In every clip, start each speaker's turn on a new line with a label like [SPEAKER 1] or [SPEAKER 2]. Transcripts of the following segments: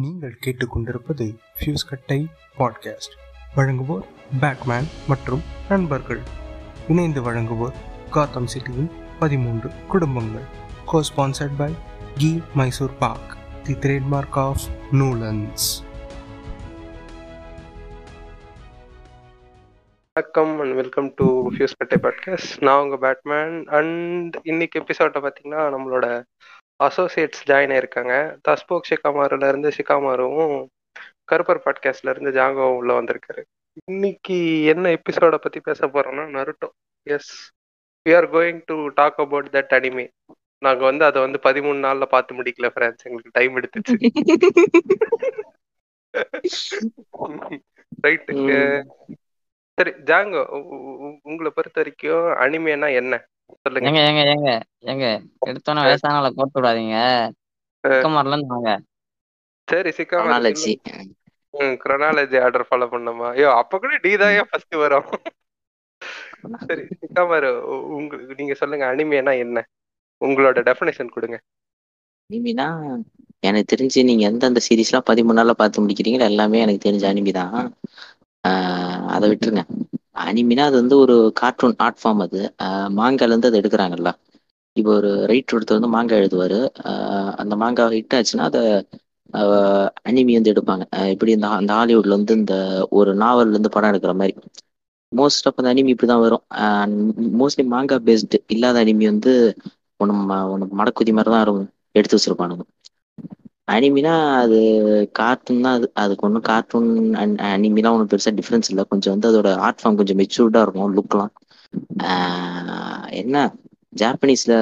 [SPEAKER 1] நீங்கள் கேட்டுக்கொண்டிருப்பது ஃபியூஸ் கட்டை பாட்காஸ்ட் வழங்குவோர் பேட்மேன் மற்றும் நண்பர்கள். இணைந்து வழங்குவோர் காத்தம் சிட்டியின் பதிமூன்று குடும்பங்கள். கோ sponsored by Ki Mysore pak the trademark of நூலன்ஸ்
[SPEAKER 2] வணக்கம் அண்ட் வெல்கம் டு ஃபியூஸ் கட்டை பாட்காஸ்ட் நான் உங்கள் பேட்மேன் அண்ட் இன்னைக்கு எபிசோட்டை பார்த்தீங்கன்னா நம்மளோட அசோசியேட்ஸ் ஜாயின் ஆயிருக்காங்க. தஸ்போக் ஷிகாமாருல இருந்து ஷிகாமாருவும் கருப்பர் பாட்காஸ்ட்ல இருந்து ஜாங்கோவும் உள்ள வந்திருக்காரு. இன்னைக்கு என்ன எபிசோட பத்தி பேச போறோம்னா Naruto. Yes we are going to talk about that anime நாங்க வந்து அதை வந்து பதிமூணு நாள்ல பார்த்து முடிக்கல ஃப்ரெண்ட்ஸ் எங்களுக்கு டைம் எடுத்துச்சு. ரைட்டு சரி ஜாங்கோ உங்களை பொறுத்த வரைக்கும் அனிமேனா என்ன? சொல்லுங்க.
[SPEAKER 3] ஏங்க ஏங்க ஏங்க ஏங்க எடுத்தோன்னே வயசானவளை கோர்த்து விடாதீங்க. சிக்கமாரில இருந்து வாங்க.
[SPEAKER 2] சரி சிக்காம
[SPEAKER 4] நாலேஜி
[SPEAKER 2] குரோனாலஜி ஆர்டர் ஃபாலோ பண்ணோமா ஐயோ அப்ப கூட டி தான் ஃபர்ஸ்ட் வரும்? சரி சிக்காமரு உங்களுக்கு நீங்க சொல்லுங்க அனிமேனா என்ன? உங்களோட டெஃபினேஷன் கொடுங்க.
[SPEAKER 4] அனிமினா எனக்கு தெரிஞ்சு நீங்க எந்தெந்த சீரீஸ்லாம் பதிமூணு நாள்ல பார்த்து முடிக்கிறீங்களோ எல்லாமே எனக்கு தெரிஞ்ச அனிமி தான் ஆஹ் அதை விட்டுருங்க. அனிமினா அது வந்து ஒரு கார்ட்டூன் ஆர்ட் ஃபார்ம் அது. மாங்காலேருந்து அதை எடுக்கிறாங்கல்ல. இப்போ ஒரு ரைட் ஒருத்தர் வந்து மாங்காய் எழுதுவாரு. அந்த மாங்காய் ஹிட் ஆச்சுன்னா அதை அனிமி வந்து எடுப்பாங்க. இப்படி இந்த அந்த ஹாலிவுட்ல வந்து இந்த ஒரு நாவல்லேருந்து படம் எடுக்கிற மாதிரி. மோஸ்ட் ஆஃப் அந்த அனிமி இப்படி தான் வரும். மோஸ்ட்லி மாங்கா பேஸ்டு இல்லாத அனிமி வந்து ஒன்று ஒன்று மடக்குதி மாதிரி தான் இருக்கும் எடுத்து வச்சிருப்பானுங்க. அனிமினா அது கார்ட்டூன் தான் அது அதுக்கு ஒன்றும் கார்ட்டூன் அனிமிலாம் ஒன்றும் பெருசாக டிஃப்ரென்ஸ் இல்லை. கொஞ்சம் வந்து அதோட ஆர்ட் ஃபார்ம் கொஞ்சம் மெச்சூர்டாக இருக்கும் லுக்லாம் என்ன? ஜாப்பனீஸ்ல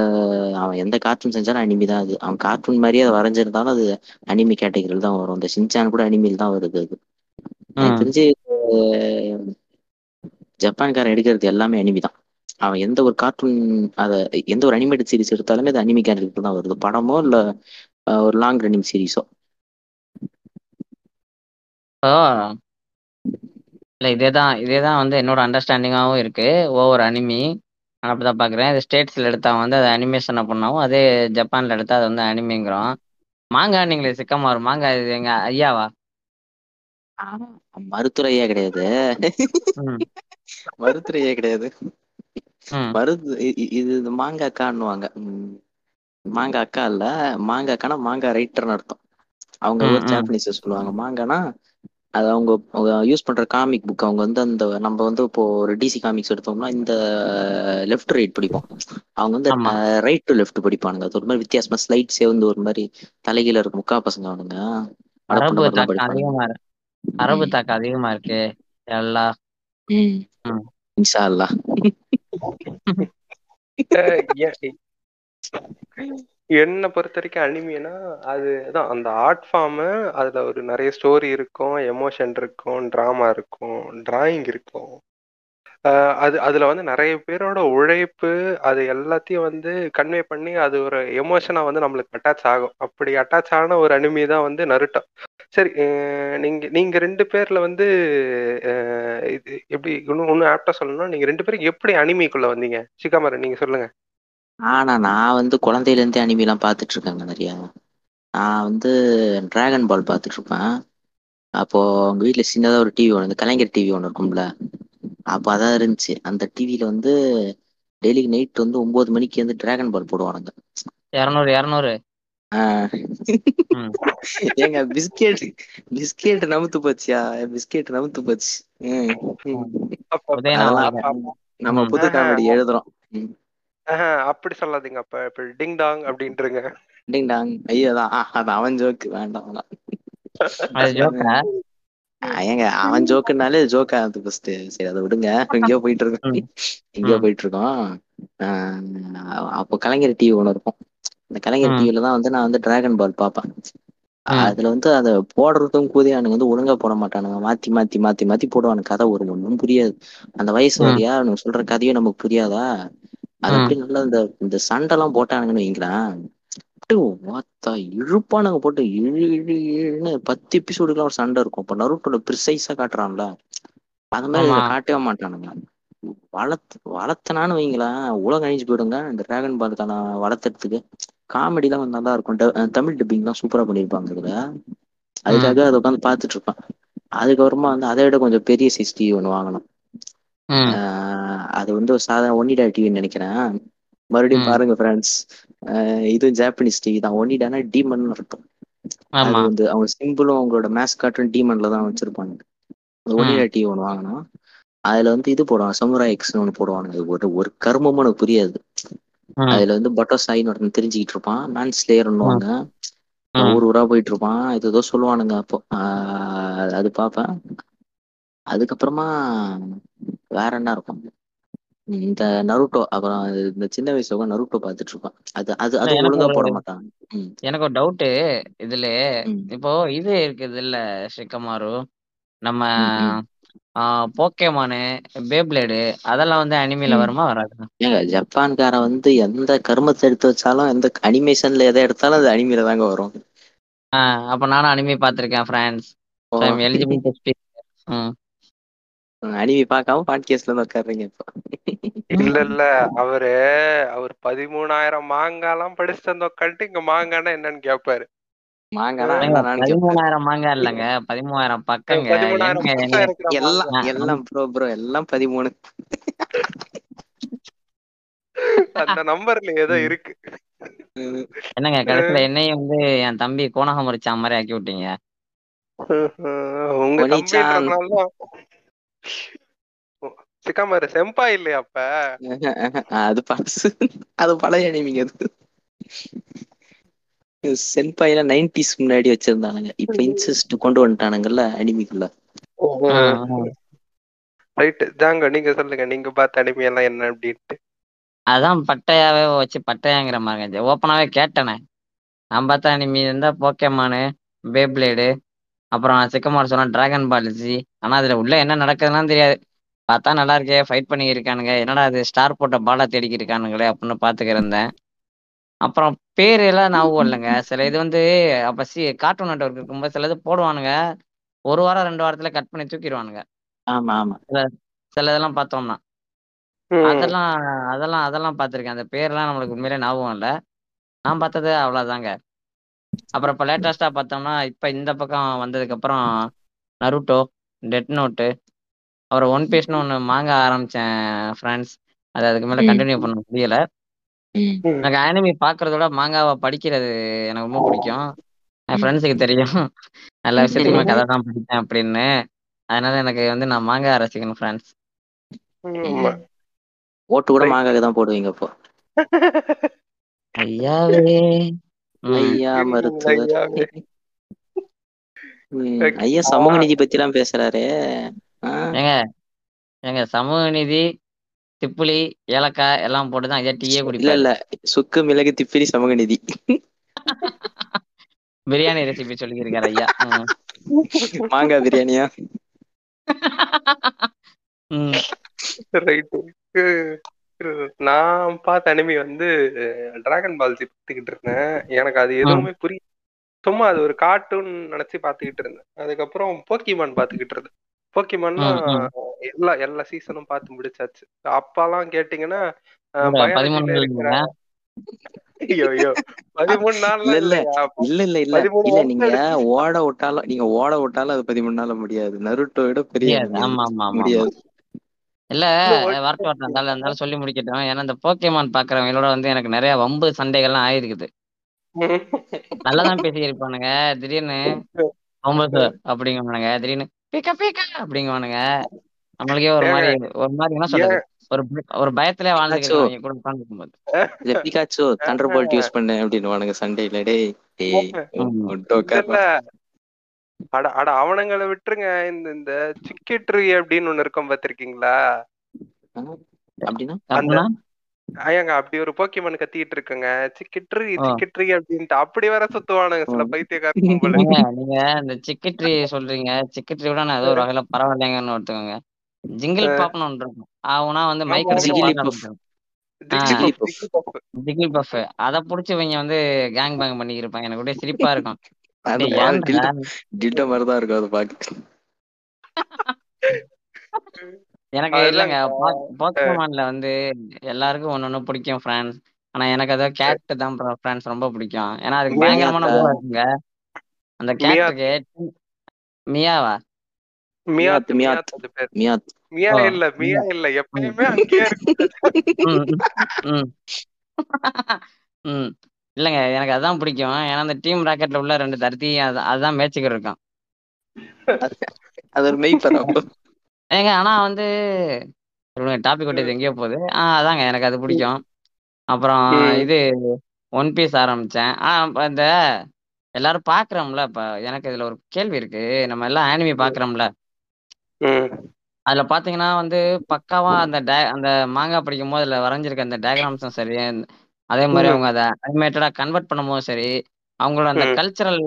[SPEAKER 4] அவன் எந்த கார்ட்டூன் செஞ்சாலும் அனிமி தான் அது. அவன் கார்ட்டூன் மாதிரியே அதை வரைஞ்சிருந்தாலும் அது அனிமி கேட்டகரியில் தான் வரும். இந்த சின்சான் கூட அனிமியில் தான் வருது அது. எனக்கு. தெரிஞ்சு ஜப்பான்காரன் எடுக்கிறது எல்லாமே அனிமி தான். அவன் எந்த ஒரு கார்ட்டூன் அதை எந்த ஒரு அனிமேட்டட் சீரிஸ் எடுத்தாலுமே அது அனிமி கேரக்டர் தான் வருது. படமோ இல்லை ஒரு லாங் ரன்னிங் சீரிஸோ
[SPEAKER 3] இல்ல இதேதான் இதேதான் வந்து என்னோட அண்டர்ஸ்டாண்டிங்காகவும் இருக்கு. ஓவர் அனிமி நான் அப்படிதான் பாக்குறேன். இது ஸ்டேட்ஸ்ல எடுத்தா வந்து அது அனிமேஷன் பண்ணாவும் அதே ஜப்பான்ல எடுத்தா அது வந்து அனிமிங்கிறோம் மாங்கா நீங்களே சிக்கமாரு மாங்கா இது எங்க ஐயாவா?
[SPEAKER 4] மருத்துவரையே கிடையாது.
[SPEAKER 3] ம்.
[SPEAKER 4] மருத்துவரையே கிடையாது. மருது இது இது மாங்கா அக்கான்னுவாங்க ம், மாங்கா அக்கா இல்ல மாங்கா அக்கானா மாங்கா ரைட்டர்னு அர்த்தம். அவங்க ஒரு. ஜாப்பனீஸ் சொல்லுவாங்க. மாங்கானா அது அவங்க யூஸ் பண்ற காமிக் புக் அவங்க வந்து அந்த நம்ம வந்து இப்போ ஒரு டிசி காமிக்ஸ் எடுத்தோம்னா இந்த லெஃப்ட் ரைட் படிப்போம். அவங்க வந்து ரைட் டு லெஃப்ட் படிப்பானுங்க. அது ஒரு மாதிரி வித்தியாசமா ஸ்லைட்ஸே வந்து ஒரு மாதிரி தலைகீழ இருக்கும் முக்கா பசங்க அவனுங்க.
[SPEAKER 3] அரபு தாக்கம் அதிகமா இருக்கு அரபு தாக்கம் அதிகமா இருக்கு.
[SPEAKER 4] ம். இன்ஷா அல்லாஹ்.
[SPEAKER 2] என்னை பொறுத்த வரைக்கும் அனிமினா அதுதான் அந்த ஆர்ட் ஃபார்மு அதுல ஒரு நிறைய ஸ்டோரி இருக்கும் எமோஷன் இருக்கும் ட்ராமா இருக்கும் டிராயிங் இருக்கும். அது அதுல வந்து நிறைய பேரோட உழைப்பு அது எல்லாத்தையும் வந்து கன்வே பண்ணி அது ஒரு எமோஷனா வந்து நம்மளுக்கு அட்டாச் ஆகும். அப்படி அட்டாச் ஆன ஒரு அனிமி தான் வந்து நருட்டோ. சரி அஹ் நீங்க நீங்க ரெண்டு பேர்ல வந்து இது எப்படி இன்னும் இன்னும் ஆப்டா சொல்லணும்னா நீங்க ரெண்டு பேரும் எப்படி அனிமிக்குள்ள வந்தீங்க? சிக்காமரை நீங்க சொல்லுங்க.
[SPEAKER 4] ஆனா நான் வந்து குழந்தையில இருந்தே அனிமி எல்லாம் பார்த்துட்டு இருக்கேங்க நிறைய. நான் வந்து டிராகன் பால் பார்த்துட்டு இருப்பேன் அப்போ அவங்க வீட்ல சின்னதா ஒரு டிவி ஒன்று இந்த கலைஞர் டிவி ஒன்று இருக்கும்ல. அப்போ அதான் இருந்துச்சு. அந்த டிவியில வந்து டெய்லி நைட் வந்து ஒன்பது மணிக்கு வந்து டிராகன் பால் போடுவானுங்க.
[SPEAKER 3] இரநூறு இரநூறு.
[SPEAKER 4] ஆஹ்
[SPEAKER 3] ம்.
[SPEAKER 4] ஏங்க பிஸ்கெட் பிஸ்கெட் நமுத்து போச்சியா? பிஸ்கெட் நமுத்து போச்சு. ம், ம். அதெல்லாம் நம்ம
[SPEAKER 3] ம்.
[SPEAKER 4] புது காமெடி எழுதுறோம். ம்.
[SPEAKER 2] அப்படி சொல்லாதீங்க அப்ப. இப்ப டிங் டாங் அப்படின்றங்க.
[SPEAKER 4] டிங் டாங் ஐயோ அதான். ஆ, அது அவன் ஜோக்கு வேண்டாம் ஏங்க அவன் ஜோக்குனாலே ஜோக்கா அது ஃபர்ஸ்ட் சரி அதை விடுங்க. எங்கேயோ போயிட்டு இருக்கோம். எங்கேயோ. போயிட்டு இருக்கோம். ஆஹ் அப்போ கலைஞர் டிவி ஒன்று இருக்கும். அந்த கலைஞர். டிவில தான் வந்து நான் வந்து டிராகன் பால் பார்ப்பேன். அதுல வந்து அதை போடுறதும் கூதியானுங்க வந்து ஒழுங்கா போட மாட்டானுங்க. மாத்தி மாத்தி மாத்தி மாத்தி போடுவானுங்க. கதை ஒரு ஒன்றும் புரியாது. அந்த வயசு
[SPEAKER 3] ம்.
[SPEAKER 4] வரையா அவனுங்க சொல்ற கதையும் நமக்கு புரியாதா? அது
[SPEAKER 3] ம்.
[SPEAKER 4] அப்படி நல்லா இந்த இந்த சண்டைலாம் போட்டானுங்கன்னு வைங்களேன். அப்படியே வாத்தா இழுப்பானுங்க போட்டு இழு இழு இழுன்னு பத்து எபிசோடுக்குலாம் ஒரு சண்டை இருக்கும். இப்போ நருட்டோட ப்ரிசைஸா காட்டுறான்ல. அது மாதிரி காட்டவே மாட்டானுங்க. வளர்த்து வளர்த்தனான்னு வைங்களேன் உலகம் அழிஞ்சு போயிடுங்க. இந்த டிராகன் பாலுக்கான வளர்த்துறதுக்கு காமெடிலாம் வந்து நல்லா இருக்கும். தமிழ் டப்பிங்லாம் சூப்பரா பண்ணியிருப்பாங்க இதுல. அதுக்காக அதை உட்காந்து பார்த்துட்டு இருப்பேன். அதுக்கப்புறமா வந்து அதை விட கொஞ்சம் பெரிய சைஸ் டிவி ஒன்று வாங்கணும். அது வந்து ஒரு சாதாரண ஒனிடா டிவின்னு நினைக்கிறேன். மறுபடியும். பாருங்க ஃப்ரெண்ட்ஸ் இதுவும் ஜாப்பனீஸ் டிவி தான். ஒனிடானா டீமன் இருக்கும் அது
[SPEAKER 3] ஆமா.
[SPEAKER 4] வந்து அவங்க சிம்பிளும் அவங்களோட மேஸ்காட்டும் டீமன்ல தான் வச்சிருப்பாங்க. ஒனிடா டிவி ஒன்று வாங்கினோம் அதுல வந்து இது போடுவாங்க. சமுரா எக்ஸ்னு ஒன்று போடுவாங்க. ஒரு ஒரு கர்மமும் எனக்கு புரியாது. அதுல வந்து பட்டோசாயின்னு ஒருத்தன் தெரிஞ்சுக்கிட்டு இருப்பான். நான் ஸ்லேயர்னுவாங்க. ஊர் ஊரா போயிட்டு இருப்பான். இது ஏதோ சொல்லுவானுங்க அப்போ. அது பார்ப்பேன். அதுக்கப்புறமா வேற என்ன இருக்கும்? இந்த நருட்டோ அப்புறம் இந்த சின்ன வயசுல நருட்டோ பார்த்துட்டு இருப்பான் அது அது அது ஒழுங்கா போட மாட்டாங்க.
[SPEAKER 3] எனக்கு ஒரு டவுட்டு இதுல இப்போ இது இருக்குது இல்ல ஷிக்கமாரு நம்ம. போக்கேமானு பேப்ளேடு அதெல்லாம் வந்து அனிமையில
[SPEAKER 4] ம்.
[SPEAKER 3] வருமா வராது?
[SPEAKER 4] ஏங்க ஜப்பான்காரன் வந்து எந்த கர்மத்தை எடுத்து வச்சாலும் எந்த அனிமேஷன்ல எதை எடுத்தாலும் அது அனிமையில தாங்க வரும்.
[SPEAKER 3] அப்ப நானும் அனிமே பார்த்திருக்கேன் ஃப்ரெண்ட்ஸ்
[SPEAKER 4] ஓ,
[SPEAKER 3] எலிஜிபிள்
[SPEAKER 4] அனிமே பார்க்காம பாட்கேஸ்ட்ல வந்து உட்காடுறீங்க இப்போ.
[SPEAKER 2] இல்ல இல்ல. அவரு அவர் பதிமூணாயிரம் மாங்காலாம் படிச்சுட்டு வந்து உட்காந்துட்டு இங்க மாங்கானா என்னன்னு கேட்பாரு
[SPEAKER 3] பதிமூணாயிரம் இல்லைங்க. பக்கங்க.
[SPEAKER 2] பதிமூணாயிரம் இருக்கிற
[SPEAKER 4] எல்லாம் எல்லாம் ப்ரோ ப்ரோ எல்லாம் பதிமூணு.
[SPEAKER 2] அந்த நம்பர்ல ஏதோ. இருக்கு.
[SPEAKER 3] என்னங்க கடைசியில என்னையும் வந்து என் தம்பி கோணகம் மாதிரி ஆக்கி விட்டீங்க.
[SPEAKER 2] உங்க சிக்காமரு செம்பா இல்லையா அப்ப?
[SPEAKER 4] அது பழசு. அது பழைய அனிமிங்க அது. சென்பாயில நைன்டிஸ் முன்னாடி வச்சிருந்தானுங்க. இப்ப இன்செஸ்ட் கொண்டு வந்துட்டானுங்கல்ல அனிமிக்குள்ள.
[SPEAKER 2] ரைட் ஜாங்க நீங்க சொல்லுங்க நீங்க பார்த்த அனிமி எல்லாம் என்ன அப்படின்ட்டு.
[SPEAKER 3] அதான் பட்டையாவே வச்சு பட்டையாங்கிற மாதிரி ஓப்பனாவே கேட்டேனே. நான் பார்த்த அனிமி இருந்தா போக்கேமானு பேப்ளேடு அப்புறம் சிக்கமார் சொன்னா டிராகன் பாலிசி ஆனா அதுல உள்ள என்ன நடக்குதுலாம் தெரியாது. பார்த்தா நல்லா இருக்கே ஃபைட் பண்ணி இருக்கானுங்க என்னடா அது ஸ்டார் போட்ட பாலா தேடிக்கி இருக்கானுங்களே அப்படின்னு பாத்துக்கிறேன் அப்புறம் பேர் எல்லாம் ஞாபகம் இல்லைங்க. சில இது வந்து அப்ப சி கார்ட்டூன் நெட்ஒர்க் இருக்கும்போது சில இது போடுவானுங்க. ஒரு வாரம் ரெண்டு வாரத்துல கட் பண்ணி தூக்கிடுவானுங்க.
[SPEAKER 4] ஆமா ஆமா.
[SPEAKER 3] சில இதெல்லாம் பார்த்தோம்னா. அதெல்லாம் அதெல்லாம் அதெல்லாம் பார்த்துருக்கேன். அந்த பேர்லாம் நம்மளுக்கு உண்மையிலே ஞாபகம் இல்லை. நான் பார்த்தது அவ்வளோதாங்க அப்புறம் இப்போ லேட்டஸ்ட்டாக பார்த்தோம்னா இப்போ இந்த பக்கம் வந்ததுக்கப்புறம் நருட்டோ டெட் நோட்டு அப்புறம் ஒன் பீஸ்னு ஒன்று வாங்க ஆரம்பித்தேன் ஃப்ரெண்ட்ஸ் அது அதுக்கு மேலே. கண்டினியூ பண்ண முடியல. எனக்கு அனிமி பார்க்கறத விட மாங்காவை படிக்கிறது எனக்கு ரொம்ப பிடிக்கும் என். ஃப்ரெண்ட்ஸுக்கு தெரியும் எல்லா விஷயத்துக்குமே கதை தான் படிப்பேன் அப்படின்னு அதனால எனக்கு வந்து நான் மாங்கா ரசிக்கணும் ஃப்ரெண்ட்ஸ்.
[SPEAKER 4] ஓட்டு கூட. மாங்காக தான் போடுவீங்க இப்போ
[SPEAKER 3] ஐயாவே.
[SPEAKER 4] ஐயா மருத்துவர் ஐயா சமூக நீதி பத்தி எல்லாம் பேசுறாரு
[SPEAKER 3] ஏங்க ஏங்க சமூக நீதி திப்புளி ஏலக்காய் எல்லாம் போட்டு தான் ஐயா டீயே
[SPEAKER 4] இல்ல
[SPEAKER 3] குடிப்பாரு.
[SPEAKER 4] இல்ல சுக்கு மிளகு திப்பிலி சமூக நீதி.
[SPEAKER 3] பிரியாணி ரெசிபி சொல்லியிருக்காரு ஐயா.
[SPEAKER 4] மாங்காய் பிரியாணியா?
[SPEAKER 3] ம்.
[SPEAKER 2] நான் பார்த்த அனிமி வந்து டிராகன் பால் ஜி பார்த்துக்கிட்டு இருந்தேன். எனக்கு அது எதுவுமே புரிய சும்மா அது ஒரு கார்ட்டூன் நினைச்சு பார்த்துக்கிட்டு இருந்தேன். அதுக்கப்புறம் போக்கிமான் பார்த்துக்கிட்டு இருந்தேன். போக்கிமான்னா எல்லா எல்லா சீசனும் பார்த்து முடிச்சாச்சு. அப்பெல்லாம் கேட்டீங்கன்னா
[SPEAKER 3] பதிமூணு நாள்
[SPEAKER 4] இல்ல, இல்ல.
[SPEAKER 2] இல்லையா?
[SPEAKER 4] இல்ல இல்ல இல்ல. நீங்க ஓட விட்டாலும் நீங்க ஓட விட்டாலும் அது பதிமூணு நாள்ல முடியாது. நருட்டோ விட பெரிய
[SPEAKER 3] முடியாது. இல்ல வரட்டும் இருந்தாலும் இருந்தாலும் சொல்லி முடிக்கட்டும். ஏன்னா இந்த போக்கேமான் பாக்குறவங்களோட வந்து எனக்கு நிறைய வம்பு சண்டைகள்லாம் ஆயிருக்குது. நல்லாதான் பேசியிருப்பானுங்க. திடீர்னு ரொம்ப அப்படிங்குவானுங்க. திடீர்னு பீக்கா பீக்கா அப்படிங்குவானுங்க. நம்மளுக்கே ஒரு மாதிரி ஒரு மாதிரி என்ன சொல்றது? ஒரு ஒரு பயத்திலே வாழ்ந்துக்கிட்டு கூட உட்காந்துருக்கும்
[SPEAKER 4] இந்த பிகாச்சோ தண்டர் போல்ட் யூஸ் பண்ணு அப்படின்னு வானுங்க சண்டையில. டேய் டேய்
[SPEAKER 3] ம்.
[SPEAKER 4] ஒட்டோ
[SPEAKER 2] இல்ல அட அட அவனுங்களை விட்டுருங்க. இந்த இந்த சிக்கிட்ரி அப்படின்னு ஒண்ணு இருக்கும் பாத்திருக்கீங்களா ஐயாங்க அப்படி ஒரு போக்கிமன் கத்திட்டு இருக்குங்க. சிக்கிட்ரி. சிக்கிட்ரி அப்படின்ட்டு. அப்படி வர சுத்துவானுங்க சில
[SPEAKER 4] ம்.
[SPEAKER 2] பைத்தியக்கார கும்பலு.
[SPEAKER 3] ஏங்க, நீங்க இந்த சிக்கட்ரி சொல்றீங்க. சிக்கட்ரி விட நான் ஏதோ ஒரு வகையில பரவாயில்லைங்கன்னு ஒருத்தவங்க ஜிங்கிள் பாப்னு ஒன்று இருக்கும். ஆவுனா வந்து
[SPEAKER 2] ஆமா,
[SPEAKER 3] மைக்
[SPEAKER 2] ஆமா.
[SPEAKER 3] அடிச்சு
[SPEAKER 4] ஜிகிலி பஃப்.
[SPEAKER 3] அதை புடிச்சு இவங்க வந்து கேங் பேங் பண்ணி இருப்பாங்க. எனக்கு அப்படியே சிரிப்பா இருக்கும்.
[SPEAKER 4] அது? டில்டோ மாதிரி தான் இருக்கும் அது பாக்க.
[SPEAKER 3] எனக்கு இல்லைங்க போக்கமான்ல வந்து எல்லாருக்கும் ஒண்ணு ஒண்ணு பிடிக்கும் ஃப்ரெண்ட்ஸ் ஆனா எனக்கு அதோ கேட் தான் ஃப்ரெண்ட்ஸ் ரொம்ப பிடிக்கும். ஏன்னா அதுக்கு பயங்கரமான இருக்குங்க. அந்த கேரக்டருக்கு மியாவா?
[SPEAKER 2] மியாத்
[SPEAKER 4] மியாத்
[SPEAKER 2] மியாத் மியா இல்ல மியா இல்ல. எப்பயுமே அங்கேயே இருக்கும்
[SPEAKER 3] ம். ம். ம். இல்லைங்க எனக்கு அதான் பிடிக்கும். ஏன்னா அந்த டீம் ராக்கெட்ல உள்ள ரெண்டு தருத்தி அது அதுதான் மேட்சுக்கு இருக்கும்.
[SPEAKER 4] அது ஒரு அப்போ
[SPEAKER 3] ஏங்க ஆனா வந்து டாபிக் விட்டது எங்கேயோ போகுது. ஆ அதாங்க எனக்கு அது பிடிக்கும். அப்புறம். இது ஒன் பீஸ் ஆரம்பிச்சேன். ஆ இப்ப இந்த எல்லாரும் பாக்குறோம்ல இப்ப எனக்கு இதுல ஒரு கேள்வி இருக்கு. நம்ம எல்லாம் ஆனிமி பாக்குறோம்ல. அதுல பாத்தீங்கன்னா வந்து பக்காவா அந்த அந்த மாங்கா படிக்கும் போது அதுல வரைஞ்சிருக்க அந்த டயக்ராம்ஸும் சரி அதே மாதிரி. அவங்க அதை அனிமேட்டடா கன்வெர்ட் பண்ணும்போதும் சரி அவங்களோட அந்த. கல்ச்சரல்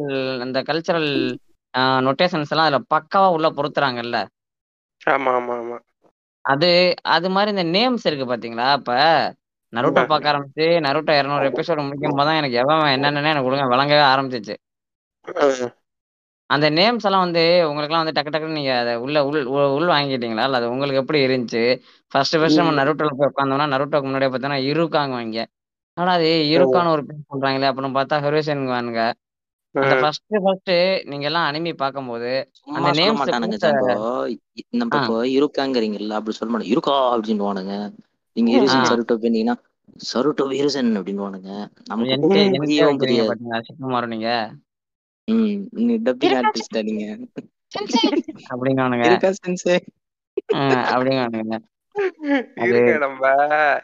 [SPEAKER 3] அந்த கல்ச்சரல் நொட்டேஷன்ஸ் எல்லாம் அதுல பக்காவா உள்ள பொருத்துறாங்கல்ல
[SPEAKER 2] ஆமா ஆமா ஆமா
[SPEAKER 3] அது அது மாதிரி இந்த நேம்ஸ் இருக்கு பாத்தீங்களா இப்ப நருட்டோ. பார்க்க ஆரம்பிச்சு நருட்டோ இரநூறு எபிசோடு முடிக்கும் போது தான் எனக்கு எவன் என்னென்னு எனக்கு ஒழுங்கா விளங்கவே ஆரம்பிச்சிச்சு. அந்த நேம்ஸ் எல்லாம் வந்து உங்களுக்குலாம் வந்து டக்கு டக்குன்னு நீங்க அதை உள்ள உள் உள் வாங்கிட்டீங்களா இல்ல அது உங்களுக்கு எப்படி இருந்துச்சு ஃபர்ஸ்ட் ஃபர்ஸ்ட் நம்ம. நருட்டோல போய் உட்காந்தோம்னா நருட்டோக்கு முன்னாடியே பார்த்தோன்னா இருக்காங்க வாங்க ஆனா அது இருக்கான ஒரு பேர் பண்றாங்களே அப்புறம் பார்த்தா ஹெரோசன்வானுங்க அந்த. ஃபர்ஸ்ட் ஃபர்ஸ்ட் நீங்க எல்லாம் அனிமி பார்க்கும்போது
[SPEAKER 4] சும்மா
[SPEAKER 3] அந்த நேம்ஸ்
[SPEAKER 4] மாட்டானுங்க. இ- நம்ம இப்போ இருக்காங்கிறீங்கல்ல அப்படி சொல்ல மாட்டோம் இருக்கா அப்படின்னுவானுங்க. நீங்க இருசன் சருட்டோ போனீங்கன்னா சருட்டோ இருசன் அப்படின்னுவானுங்க. நமக்கு புரியாது
[SPEAKER 3] பாத்தீங்களா சிக்குமாரு நீங்க
[SPEAKER 4] ம் நீ டப்பிங் ஆர்டிஸ்டா நீங்க
[SPEAKER 3] அப்படிங்கவானுங்க
[SPEAKER 4] இருக்கா சென்சே?
[SPEAKER 3] அப்படிங்கவானுங்க அது
[SPEAKER 2] இருங்க நம்ம.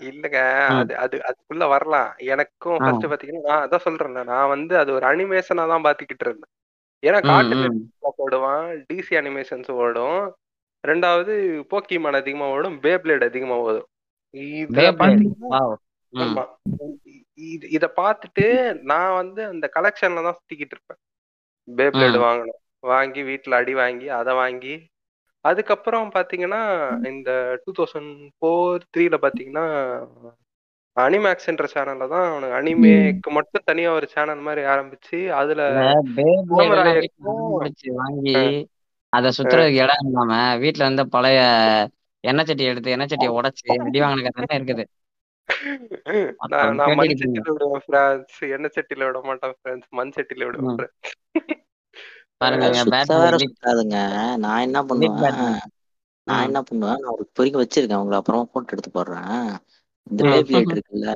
[SPEAKER 2] இல்லங்க. அது அது அதுக்குள்ள வரலாம். எனக்கும் ஃபர்ஸ்ட் பாத்தீங்கன்னா நான் அதான் சொல்றேன்ல. நான் வந்து அது ஒரு அனிமேஷனா தான் பாத்துக்கிட்டு இருந்தேன். ஏன்னா நெட்வொர்க் ஓடுவான் டிசி அனிமேஷன்ஸ் ஓடும். ரெண்டாவது போக்கிமான் அதிகமா ஓடும். பேப்ளேட் அதிகமா ஓடும்.
[SPEAKER 3] ம்.
[SPEAKER 2] ஆமா. இது இத பார்த்துட்டு நான் வந்து அந்த கலெக்ஷன்ல தான் சுத்திக்கிட்டு இருப்பேன். பேப்ளேட் வாங்கணும். வாங்கி வீட்ல அடி வாங்கி அதை வாங்கி அதுக்கப்புறம் பாத்தீங்கன்னா இந்த டூ தௌசண்ட் ஃபோர் த்ரீல பாத்தீங்கன்னா அனிமேக்ஸ்ன்ற சேனல்ல தான் அவனுக்கு அனிமேக்கு மட்டும் தனியா ஒரு சேனல் மாதிரி ஆரம்பிச்சு அதுல
[SPEAKER 3] வாங்கி அதை சுத்துறதுக்கு இடம் இல்லாம வீட்டுல இருந்த பழைய எண்ணெய் சட்டி எடுத்து எண்ணெய் சட்டியை உடைச்சு அடி வாங்கின கதை தான் இருக்குது.
[SPEAKER 2] நான் மண் சட்டியில விடுவேன் எண்ணெய் சட்டியில விட மாட்டேன் மண் சட்டியில விடுவேன்.
[SPEAKER 3] பாருங்க பேட்மேன்
[SPEAKER 4] சுத்தாதுங்க. நான் என்ன பண்ணுவேன்? நான் என்ன பண்ணுவேன்? நான் ஒரு இப்போதைக்கு வச்சிருக்கேன். உங்களை அப்புறமா போட்டோ எடுத்து போடுறேன். இந்த
[SPEAKER 3] ம்.
[SPEAKER 4] பேப்ளேட் இருக்குல்ல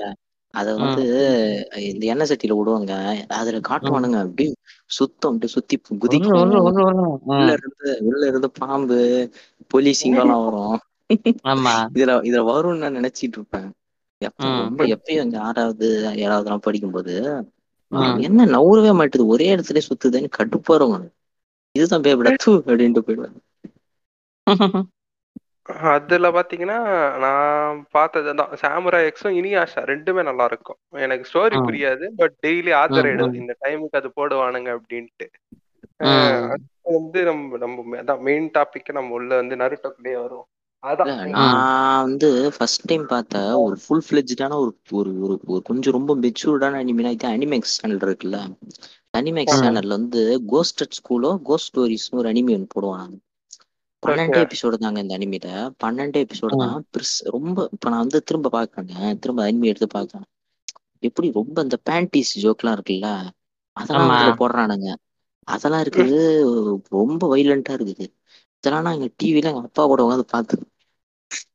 [SPEAKER 4] அத வந்து இந்த எண்ணெய் சட்டியில விடுவாங்க. அதுல காட்டுவானுங்க அப்படியே சுத்தம் அப்படியே சுத்தி குதிக்கும். உள்ள இருந்து உள்ள இருந்து பாம்பு புலி சிங்கம்லாம் வரும்.
[SPEAKER 3] ஆமா.
[SPEAKER 4] இதுல இதுல வரும்னு நான் நினைச்சிட்டு இருப்பேன். எப்ப ரொம்ப எப்பயும் அங்க ஆறாவது ஏழாவதுலாம் படிக்கும்போது ஆ,
[SPEAKER 3] ம்
[SPEAKER 4] என்ன நவுறவே மாட்டுது? ஒரே இடத்துல சுத்துதுன்னு கடுப்பா இருக்கும் இதுதான் பேபிடா தூ அப்படின்ட்டு போயிடுவேன்
[SPEAKER 2] அதுல பாத்தீங்கன்னா நான் பார்த்ததுதான் சாமுராய் எக்ஸும் இனியாஷா ரெண்டுமே நல்லா இருக்கும். எனக்கு ஸ்டோரி புரியாது பட் டெய்லி ஆத்தர் ஐடுவேன் இந்த டைமுக்கு அது போடுவானுங்க அப்படின்ட்டு. வந்து நம்ம நம்ம மெயின் டாபிக் நம்ம உள்ள வந்து நருட்டோக்குள்ளேயே வரும்
[SPEAKER 4] நான் வந்து ஃபர்ஸ்ட் டைம் பார்த்த ஒரு ஃபுல் ஃபிளெஜ்டான ஒரு ஒரு ஒரு ஒரு கொஞ்சம் ரொம்ப மெச்சூர்டான அனிமினா இது அனிமேக்ஸ் சேனல் இருக்குல்ல. அனிமேக்ஸ் சேனல்ல வந்து கோஸ்டட் ஸ்கூலோ கோஸ்ட் ஸ்டோரிஸ்னு ஒரு அனிமி ஒன்று போடுவாங்க. பன்னெண்டு எபிசோடு தாங்க இந்த அனிமில பன்னெண்டு எபிசோடு தான் பெருசு ரொம்ப இப்ப நான் வந்து திரும்ப பாக்குறேங்க திரும்ப அனிமி எடுத்து பார்க்கறேன். எப்படி ரொம்ப இந்த பேண்டிஸ் ஜோக்லாம் இருக்குல்ல அதெல்லாம் போடுறானுங்க. அதெல்லாம் இருக்குது ரொம்ப வைலண்டா இருக்குது. இதெல்லாம் நான் எங்க டிவில எங்க அப்பா கூட உட்காந்து பார்த்து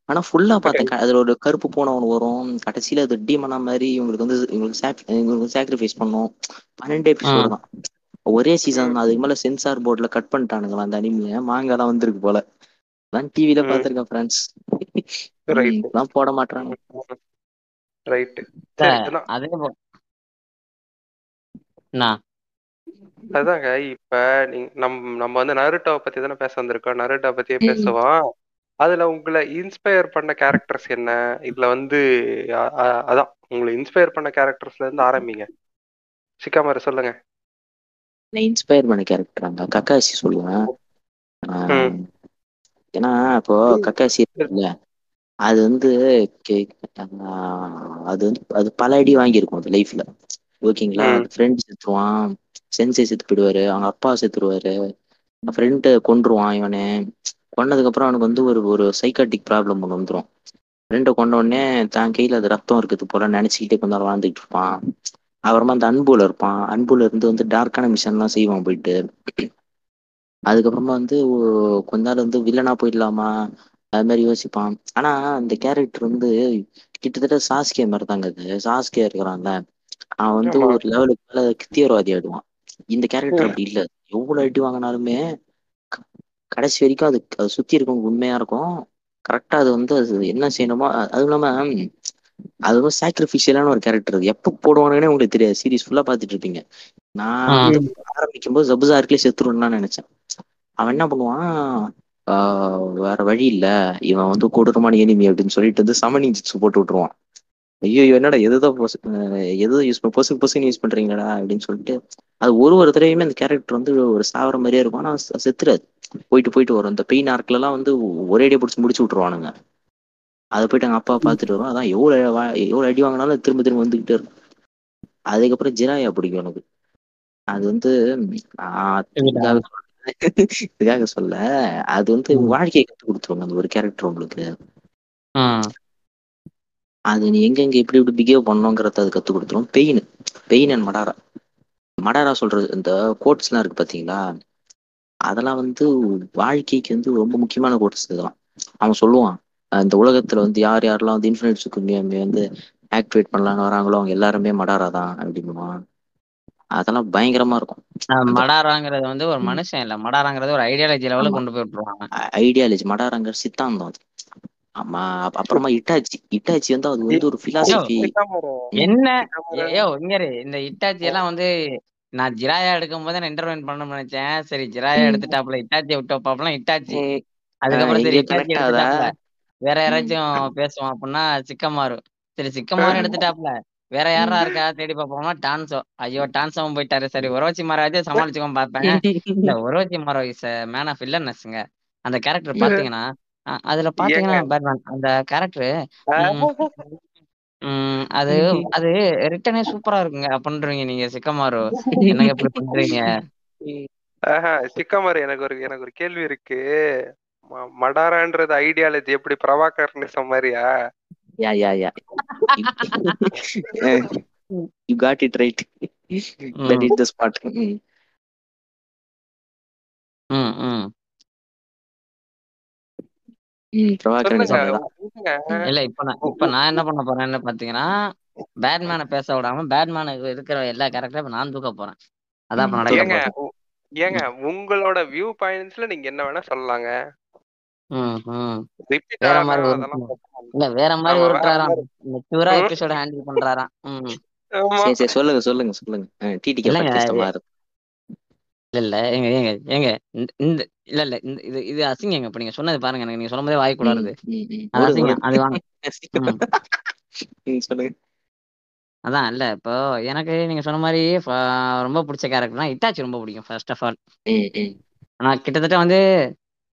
[SPEAKER 4] ஆனா ஃபுல்லா பார்த்தேன் அதுல ஒரு கருப்பு பூனை ஒன்று வரும். கடைசியில அது டீமனா மாதிரி இவங்களுக்கு வந்து இவங்களுக்கு சாக் இவங்களுக்கு சாக்ரிஃபைஸ் பண்ணும். பன்னெண்டு எபிசோடு தான். ஒரே சீசன் தான். அதுக்கு மேல சென்சார் போர்டுல கட் பண்ணிட்டானுங்களா அந்த அனிமியை மாங்காலாம் வந்திருக்கு போல. நான் டிவில பார்த்திருக்கேன் ஃப்ரெண்ட்ஸ்
[SPEAKER 2] ரைட்
[SPEAKER 4] தான் போட மாட்டாங்க
[SPEAKER 2] ரைட்
[SPEAKER 3] இல்ல
[SPEAKER 2] சரி அதான்
[SPEAKER 3] அதே போ என்ன
[SPEAKER 2] அதாங்க இப்ப நீங்க நம் நம்ம வந்து நருட்டோவை பத்தி தானே பேச வந்திருக்கோம். நருட்டோ பத்தியே பேசுவோம். அதுல உங்களை இன்ஸ்பயர் பண்ண கேரக்டர்ஸ் என்ன? இதுல வந்து அ- அ- அதான் உங்களை இன்ஸ்பயர் பண்ண கேரக்டர்ஸ்ல இருந்து ஆரம்பிங்க. சிக்காமரு சொல்லுங்க.
[SPEAKER 4] இன்ஸ்பயர் பண்ண கேரக்டர் அங்க கக்காசி சொல்லுவேன்.
[SPEAKER 2] ம்.
[SPEAKER 4] ஏன்னா இப்போ கக்காசி இருக்குல்ல அது வந்து கே- அது வந்து அது பல அடி வாங்கியிருக்கும் அது லைஃப்ல ஓகேங்களா
[SPEAKER 2] ம்.
[SPEAKER 4] அது ஃப்ரெண்ட் செத்துருவான் சென்சை செத்து போயிடுவாரு அவங்க அப்பா செத்துருவாரு. ஃப்ரெண்டு கொன்றுவான் இவனு. கொன்னதுக்கு அப்புறம் அவனுக்கு வந்து ஒரு ஒரு சைக்காட்டிக் ப்ராப்ளம் ஒன்று வந்துடும் ஃப்ரெண்டை கொண்ட உடனே தான் கையில அது ரத்தம் இருக்குது போல நினைச்சுக்கிட்டே கொஞ்ச நாள் வாழ்ந்துட்டு இருப்பான். அப்புறமா அந்த அன்புல இருப்பான். அன்புல இருந்து வந்து டார்க்கான மிஷன்லாம் செய்வான் போயிட்டு. அதுக்கப்புறமா வந்து கொஞ்ச நாள் வந்து வில்லனா போயிடலாமா? அது மாதிரி யோசிப்பான். ஆனா அந்த கேரக்டர் வந்து கிட்டத்தட்ட சாஸ்கே மாதிரி தாங்க அது. சாஸ்கே இருக்கிறான்ல. அவன் வந்து. ஒரு லெவலுக்கு மேல தீவிரவாதி ஆயிடுவான். இந்த கேரக்டர் அப்படி இல்ல. எவ்வளவு அடி வாங்கினாலுமே கடைசி வரைக்கும் அது அது சுத்தி இருக்கவங்க உண்மையா இருக்கும். கரெக்டா அது வந்து அது என்ன செய்யணுமோ அதுவும் இல்லாம அது வந்து சாக்ரிஃபிஷியலான ஒரு கேரக்டர் எப்ப போடுவானுன்னே உங்களுக்கு தெரியாது. சீரிஸ் ஃபுல்லா பாத்துட்டு இருப்பீங்க. நான். வந்து ஆரம்பிக்கும் போது ஜபுசா இருக்கலே செத்துருன்னு நினைச்சேன். அவன் என்ன பண்ணுவான்? ஆஹ் வேற வழி இல்ல. இவன் வந்து கொடூரமான எனிமி அப்படின்னு சொல்லிட்டு வந்து சமனிங் ஜிட்ஸ் போட்டு விட்டுருவான். ஐயோ என்னடா எதுதான் எது யூஸ் பொசுக்கு பொசுக்கு யூஸ் பண்றீங்கடா அப்படின்னு சொல்லிட்டு அது ஒரு ஒரு தடவையுமே அந்த கேரக்டர் வந்து ஒரு சாவர மாதிரியே இருக்கும். ஆனா செத்துறாது போயிட்டு போயிட்டு வரும். இந்த பெயின் ஆர்க்ல எல்லாம் வந்து ஒரேடியே பிடிச்சி முடிச்சு விட்டுருவானுங்க. அதை போயிட்டு எங்க அப்பா பார்த்துட்டு வரும். அதான் எவ்வளவு எவ்வளவு அடி வாங்கினாலும் திரும்ப திரும்ப வந்துகிட்டே இருக்கும். அதுக்கப்புறம் ஜிராயா பிடிக்கும் எனக்கு. அது வந்து. இதுக்காக சொல்ல- அது வந்து. வாழ்க்கையை கற்றுக் கொடுத்துருவாங்க அந்த ஒரு கேரக்டர் உங்களுக்கு. அது நீ எங்கெங்க எப்படி எப்படி பிஹேவ் பண்ணணுங்கிறத அது கற்றுக் கொடுத்துரும். Pain pain and Madara Madara சொல்றது இந்த கோட்ஸ்லாம் இருக்கு பாத்தீங்களா? அதெல்லாம் வந்து வாழ்க்கைக்கு வந்து ரொம்ப முக்கியமான கோட்ஸ் இதெல்லாம். அவன் சொல்லுவான் இந்த உலகத்துல வந்து யார் யாரெல்லாம் வந்து இன்ஃபினிட் சுக்குமி வந்து ஆக்டிவேட் பண்ணலான்னு வராங்களோ அவங்க எல்லாருமே மடாரா தான் அப்படின்னுவான் அதெல்லாம் பயங்கரமா இருக்கும்.
[SPEAKER 3] மடாராங்கிறது வந்து ஒரு. மனுஷன் இல்ல. மடாராங்கிறது ஒரு ஐடியாலஜி லெவலுக்கு
[SPEAKER 4] ஆமா.
[SPEAKER 3] கொண்டு போய் விட்டுருவாங்க.
[SPEAKER 4] ஐடியாலஜி மடாராங்கிற சித்தாந்தம் அது. ஆமா அப்~ அப்புறமா இட்டாச்சி. இட்டாச்சி வந்து அது வந்து ஒரு பிலாசபி
[SPEAKER 3] என்ன?
[SPEAKER 2] சிக்காமரு
[SPEAKER 3] ஏ- யோ இங்க இரு. இந்த இட்டாச்சி எல்லாம் வந்து நான் ஜிராயா எடுக்கும் போதே நான் இன்டர்வென் பண்ணணும்னு நினைச்சேன். சரி ஜிராயா எடுத்துட்டாப்ல இட்டாச்சியை விட்டு வைப்பாப்லாம் இட்டாச்சி அதுக்கப்புறம் சரி இட்டாச்சி வேற. யாராச்சும் பேசுவான் அப்படின்னா சிக்கமாரு சரி சிக்கமாரு எடுத்துட்டாப்ல வேற யாரா இருக்கா? தேடி பார்ப்போம்னா டான்சோ. ஐயோ டான்சோவும் போயிட்டாரு. சரி ஒரோச்சி மாராஜே சமாளிச்சுக்கோன்னு பார்ப்பேன் இல்ல Orochimaru is man of வில்லனஸ்ங்க அந்த கேரக்டர் பாத்தீங்கன்னா அதுல பாத்தீங்கன்னா பேட்மேன் அந்த கேரக்டர் ம். அது அது ரிட்டனே சூப்பரா இருக்குங்க. பண்றீங்க நீங்க சிக்கமாரு? என்னங்க இப்படி பண்றீங்க?
[SPEAKER 2] ஆஹா, சிக்காமரு எனக்கு ஒரு எனக்கு ஒரு கேள்வி இருக்கு. ம- மடாரான்றது ஐடியாலஜி எப்படி பிரபாகரனிசம் மாதிரியா?
[SPEAKER 4] Yeah yeah yeah. You got it right that is the spot
[SPEAKER 3] hmm hmm.
[SPEAKER 4] Prabhakaran.
[SPEAKER 3] இல்ல இப்ப நான் இப்ப நான் என்ன பண்ண போறேன்னு பாத்தீங்கன்னா பேட்மேனை பேச விடாம பேட்மேனுக்கு இருக்கிற எல்லா கேரக்டரும் நான் தூக்க போறேன். அதான்
[SPEAKER 2] ஏங்க ஏங்க உங்களோட வியூ பாயிண்ட்ஸ்ல நீங்க என்ன வேணா சொல்லலாங்க.
[SPEAKER 3] வேற மாதிரி
[SPEAKER 2] இல்ல.
[SPEAKER 3] வேற மாதிரி உருட்டுறாராம் மெச்சூரா எபிசோட ஹேண்டில் பண்றாராம்.
[SPEAKER 4] சரி சரி சொல்லுங்க சொல்லுங்க சொல்லுங்க. டிடிகே
[SPEAKER 3] இல்லைங்க
[SPEAKER 4] பாட்காஸ்ட்
[SPEAKER 3] இது-
[SPEAKER 4] மாறு
[SPEAKER 3] இல்ல இல்ல. ஏங்க ஏங்க ஏங்க. இந்த இந்த இல்ல இல்ல. இந்த இது இது அசிங்கங்க இப்ப நீங்க சொன்னது பாருங்க. எனக்கு நீங்க சொல்லும் போதே வாய்
[SPEAKER 4] ம்.
[SPEAKER 3] அது அசிங்கம். அது வாங்க.
[SPEAKER 4] சொல்லுங்க.
[SPEAKER 3] அதான் இல்ல. இப்போ எனக்கு நீங்க சொன்ன மாதிரி ரொம்ப பிடிச்ச கேரக்டர்னா இட்டாச்சி ரொம்ப பிடிக்கும் ஃபர்ஸ்ட் ஆஃப் ஆல். ஆனா கிட்டத்தட்ட வந்து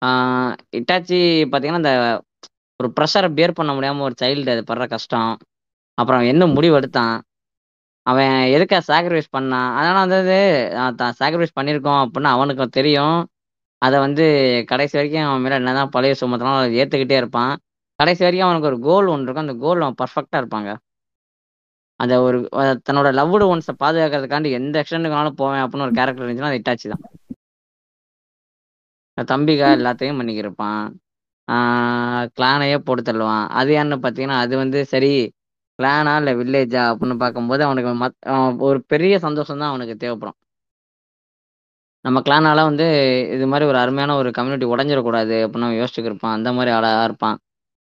[SPEAKER 3] ஆஹ் இட்டாச்சி பாத்தீங்கன்னா இந்த ஒரு ப்ரெஷரை பேர் பண்ண முடியாம ஒரு சைல்டு அது படுற கஷ்டம். அப்புறம் என்ன முடிவு எடுத்தான்? அவன் எதுக்கா சாக்ரிஃபைஸ் பண்ணான் அதனால வந்து தான் சாக்ரிஃபைஸ் பண்ணியிருக்கோம் அப்படின்னு அவனுக்கு தெரியும். அதை வந்து கடைசி வரைக்கும் அவன் மேலே என்னதான் பழைய சுமத்தனாலும் அதை ஏற்றுக்கிட்டே இருப்பான். கடைசி வரைக்கும் அவனுக்கு ஒரு கோல் ஒன்று இருக்கும். அந்த கோல் அவன் பர்ஃபெக்டாக இருப்பாங்க. அந்த ஒரு தன்னோட லவ்டு ஒன்ஸை பாதுகாக்கிறதுக்காண்டி எந்த எக்ஸ்டெண்டுக்குனாலும் போவேன் அப்படின்னு ஒரு கேரக்டர் இருந்துச்சுன்னா அது இட்டாச்சி தான். தம்பிக்கா எல்லாத்தையும் பண்ணிக்கிருப்பான் கிளானையே போட்டு தள்ளுவான். அது ஏன்னு பார்த்தீங்கன்னா அது வந்து சரி கிளானா இல்லை வில்லேஜா அப்படின்னு பார்க்கும்போது அவனுக்கு மத் ஒரு பெரிய சந்தோஷம் தான் அவனுக்கு தேவைப்படும். நம்ம கிளானால வந்து இது மாதிரி ஒரு அருமையான ஒரு கம்யூனிட்டி உடஞ்சிடக்கூடாது அப்படின்னு அவன் யோசிச்சுக்கு இருப்பான். அந்த மாதிரி ஆளாக இருப்பான்.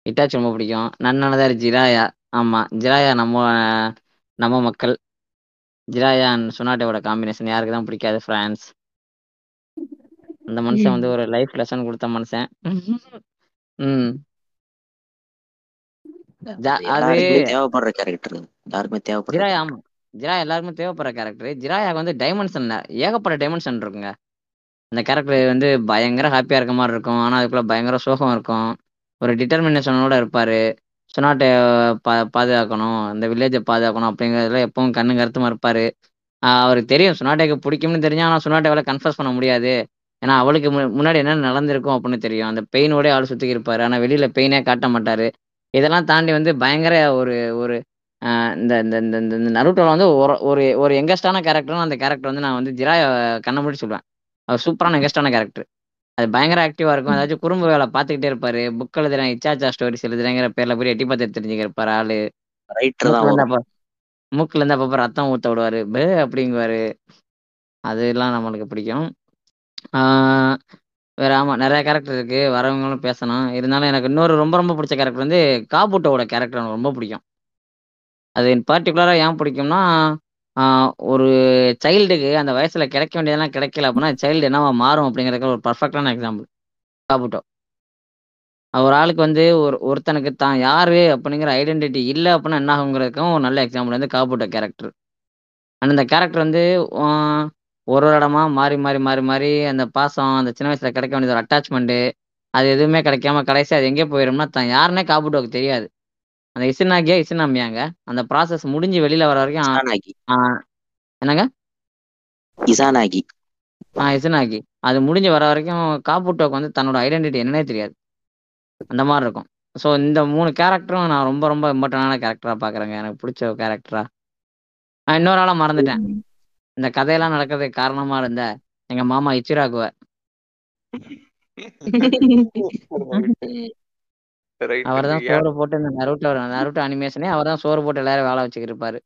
[SPEAKER 3] இட்டாச்சி ரொம்ப பிடிக்கும். நன்னனதார் ஜிராயா. ஆமாம் ஜிராயா நம்ம நம்ம மக்கள். ஜிராயா அண்ட் சுனாட்டோட காம்பினேஷன் யாருக்கு தான் பிடிக்காது ஃப்ரான்ஸ் அந்த மனுஷன் வந்து ஒரு லைஃப் லெசன் கொடுத்த மனுஷன். ம்
[SPEAKER 4] தேவைப்படுற கேரக்டர் எல்லாருக்குமே தேவைப்படுற
[SPEAKER 3] ஜிராயா. ஆமா. ஜிராயா எல்லாருக்குமே தேவைப்படுற கேரக்டர் ஜிராயாக்கு வந்து டைமென்ஷன் ஏகப்பட்ட டைமென்ஷன் இருக்குங்க. அந்த கேரக்டர் வந்து பயங்கர ஹாப்பியா இருக்க மாதிரி இருக்கும். ஆனா அதுக்குள்ள பயங்கர சோகம் இருக்கும். ஒரு டிட்டர்மினேஷனோட இருப்பாரு. சுனாட்டை பா பாதுகாக்கணும். இந்த வில்லேஜை பாதுகாக்கணும் அப்படிங்கிறதுல எப்பவும் கண்ணு கருத்துமா இருப்பாரு. அவருக்கு தெரியும். சுனாட்டைக்கு பிடிக்கும்னு தெரிஞ்சா ஆனா சுனாட்டையால கன்ஃபர்ஸ் பண்ண முடியாது. ஏன்னா அவளுக்கு முன்னாடி என்ன நடந்திருக்கும் அப்படின்னு தெரியும். அந்த பெயினோட ஆள் சுத்தி இருப்பாரு ஆனா வெளியில பெயினே காட்ட மாட்டாரு. இதெல்லாம் தாண்டி வந்து பயங்கர ஒரு ஒரு இந்த இந்த இந்த இந்த நருட்டோல வந்து ஒரு ஒரு யங்கஸ்டான கேரக்டரும் அந்த கேரக்டர் வந்து நான் வந்து ஜிராய கண்ண மூடி சொல்லுவேன். அவர் சூப்பரான யங்கஸ்டான கேரக்டர் அது பயங்கர ஆக்டிவா இருக்கும். ஏதாச்சும் குறும்பு வேலை பார்த்துக்கிட்டே இருப்பாரு. புக் எழுதுறேன் இச்சாச்சா ஸ்டோரிஸ் எழுதுறேங்கிற பேர்ல போய் எட்டி பார்த்து தெரிஞ்சுக்க இருப்பாரு ஆளு இருந்து மூக்குல இருந்து அப்பப்ப ரத்தம் ஊத்த விடுவாரு. பே அப்படிங்குவாரு. அதெல்லாம் நம்மளுக்கு பிடிக்கும். ஆஹ் வேற ஆமா நிறைய கேரக்டர் இருக்கு. வரவங்களும் பேசணும் இருந்தாலும் எனக்கு இன்னொரு ரொம்ப ரொம்ப பிடிச்ச கேரக்டர் வந்து காபூட்டோட கேரக்டர் எனக்கு ரொம்ப பிடிக்கும். அது பர்டிகுலரா ஏன் பிடிக்கும்னா ஒரு சைல்டுக்கு அந்த வயசுல கிடைக்க வேண்டியதெல்லாம் கிடைக்கல அப்படின்னா சைல்டு என்னவா மாறும் அப்படிங்கிறதுக்கு ஒரு பர்ஃபெக்டான எக்ஸாம்பிள் காபூட்டோ. ஒரு ஆளுக்கு வந்து ஒரு ஒருத்தனுக்கு தான் யாரு அப்படிங்கிற ஐடென்டிட்டி இல்லை அப்படின்னா என்ன ஆகுங்கிறதுக்கும் ஒரு நல்ல எக்ஸாம்பிள் வந்து காபூட்டோ கேரக்டர் அண்ட் அந்த கேரக்டர் வந்து ஒரு ஒரு இடமா மாறி மாறி மாறி மாறி அந்த பாசம் அந்த சின்ன வயசுல கிடைக்க வேண்டியது ஒரு அட்டாச்மெண்ட் அது எதுவுமே கிடைக்காம கடைசி அது எங்கே போயிரும்னா தான் யாருன்னே காபுட்டோக்கு தெரியாது. அந்த இசுனாகியா இசுனாமியாங்க அந்த ப்ராசஸ் முடிஞ்சு வெளியில வர வரைக்கும் என்னங்க?
[SPEAKER 4] இசானாகி.
[SPEAKER 3] ஆஹ் இசுனாகி அது முடிஞ்சு வர வரைக்கும் காபுட்டோக்கு வந்து தன்னோட ஐடென்டிட்டி என்னன்னே தெரியாது. அந்த மாதிரி இருக்கும். ஸோ இந்த மூணு கேரக்டரும் நான் ரொம்ப ரொம்ப இம்பார்ட்டண்டான கேரக்டரா பாக்குறேங்க. எனக்கு பிடிச்ச கேரக்டரா நான் இன்னொரு ஆளா மறந்துட்டேன். இந்த கதையெல்லாம் நடக்கிறதுக்கு காரணமா இருந்த எங்க மாமா இச்சிராகுவ. அவர் தான் சோறு போட்டு இந்த நருட்டோ நருட்டோ அனிமேஷனே அவர் தான் சோறு போட்டு எல்லாரும் வேலை வச்சுக்கிட்டு இருப்பாரு.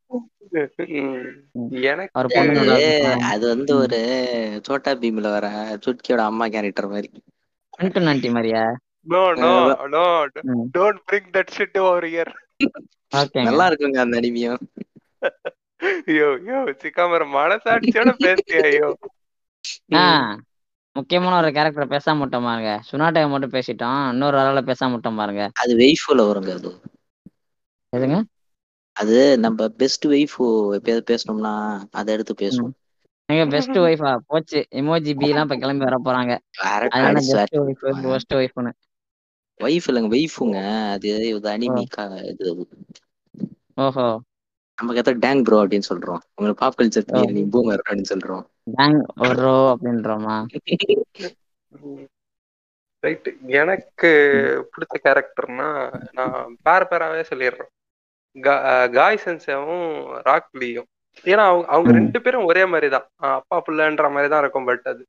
[SPEAKER 4] அது வந்து ஒரு சோட்டா பீம்ல வர சுட்கியோட அம்மா கேரக்டர் மாதிரி.
[SPEAKER 3] அன்ட்டு நன்ட்டி மாதிரியா?
[SPEAKER 2] No no no. Don't bring that shit over here
[SPEAKER 4] நல்லா இருக்குங்க அந்த அனிமியம்.
[SPEAKER 2] ஐயோ ஐயோ சிக்காமர மனசாட்சியோட பேசியா ஐயோ.
[SPEAKER 3] ஆ முக்கியமான ஒரு கேரக்டர் பேசாம விட்டோம் பாருங்க. சுனாட்டாவை மட்டும் பேசிட்டோம். இன்னொரு ஆளால பேசாம விட்டோம் பாருங்க.
[SPEAKER 4] அது வெய்ஃபுல வருங்க அது.
[SPEAKER 3] எதுங்க?
[SPEAKER 4] அது நம்ம பெஸ்ட் வைஃப் எப்பயாவது பேசணும்னா அதை எடுத்து பேசுவோம்.
[SPEAKER 3] எங்க பெஸ்ட் ஒய்ஃபா போச்சு. எமோஜி பி எல்லாம் இப்ப கிளம்பி வர போறாங்க. பெஸ்ட் ஒய்ஃப்னு
[SPEAKER 4] வைஃப் இல்லைங்க வைஃபுங்க அது இது அனிமி இது.
[SPEAKER 3] ஓஹோ.
[SPEAKER 4] நமக்கு எத்த டேங் ப்ரோ அப்படின்னு சொல்றோம். உங்களுக்கு பாப் கல்ச்சர் தெரியும் நீ பூமர் அப்படின்னு சொல்றோம்.
[SPEAKER 3] டேங் ஒரு அப்படின்றோமா?
[SPEAKER 2] ரைட் எனக்கு பிடிச்ச கேரக்டர்னா நான் பேர பேராவே சொல்லிடுறேன். காய் சென்சேவும் ராக்லியும் ஏன்னா அவங்க அவங்க. ரெண்டு பேரும் ஒரே மாதிரி தான் அப்பா புள்ளன்ற மாதிரி தான் இருக்கும் பட் அது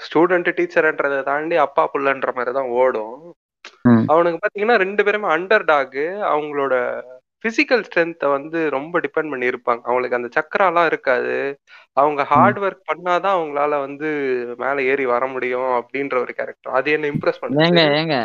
[SPEAKER 2] ஸ்டூடெண்ட் டீச்சர்ன்றதை தாண்டி அப்பா புள்ளன்ற மாதிரி தான் ஓடும்.
[SPEAKER 3] ம்.
[SPEAKER 2] அவனுக்கு பாத்தீங்கன்னா ரெண்டு பேருமே அண்டர் டாக் அவங்களோட பிசிக்கல் ஸ்ட்ரென்த்தை வந்து ரொம்ப டிபெண்ட் பண்ணி இருப்பாங்க அவங்களுக்கு அந்த சக்கராலாம் இருக்காது. அவங்க ஹார்ட் ஒர்க் பண்ணாதான் அவங்களால வந்து மேல ஏறி வர முடியும் அப்படின்ற ஒரு கேரக்டர் அது என்ன இம்ப்ரெஸ்
[SPEAKER 3] ஏங்க
[SPEAKER 2] பண்ணுச்சு
[SPEAKER 3] ஏங்க.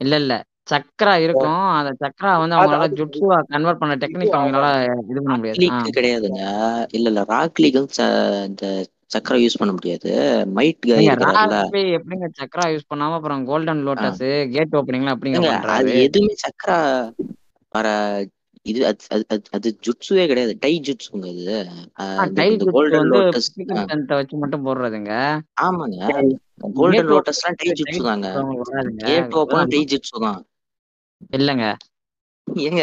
[SPEAKER 3] இல்ல இல்ல. சக்கரா இருக்கும். அந்த சக்கரா வந்து அவங்களால ஜுட்சுவா கன்வெர்ட் பண்ண டெக்னிக் அவங்களால இது பண்ண முடியாது.
[SPEAKER 4] கிடையாதுங்க. இல்ல இல்ல. ராக்லிக்கு வந்து ச- இந்த சக்கரை யூஸ் பண்ண முடியாது. மைட்
[SPEAKER 3] எப்படிங்க சக்கரா யூஸ் பண்ணாம அப்புறம் கோல்டன் லோட்டஸ் கேட் ஓப்பனிங்லாம் எப்படிங்க
[SPEAKER 4] ஏங்க, அது எதுவுமே சக்கரா வர இது அது ஜுட்சுவே கிடையாது. டை ஜுட்சுங்க இது கோல்டன் லோட்டஸ்
[SPEAKER 3] வச்சு மட்டும் போடுறதுங்க.
[SPEAKER 4] ஆமாங்க. கோல்டன் லோட்டஸ்லாம் டை ஜுட்சு தாங்க கேட் ஓப்பனும் டை ஜுட்சு தான்
[SPEAKER 3] இல்லங்க.
[SPEAKER 4] ஏங்க.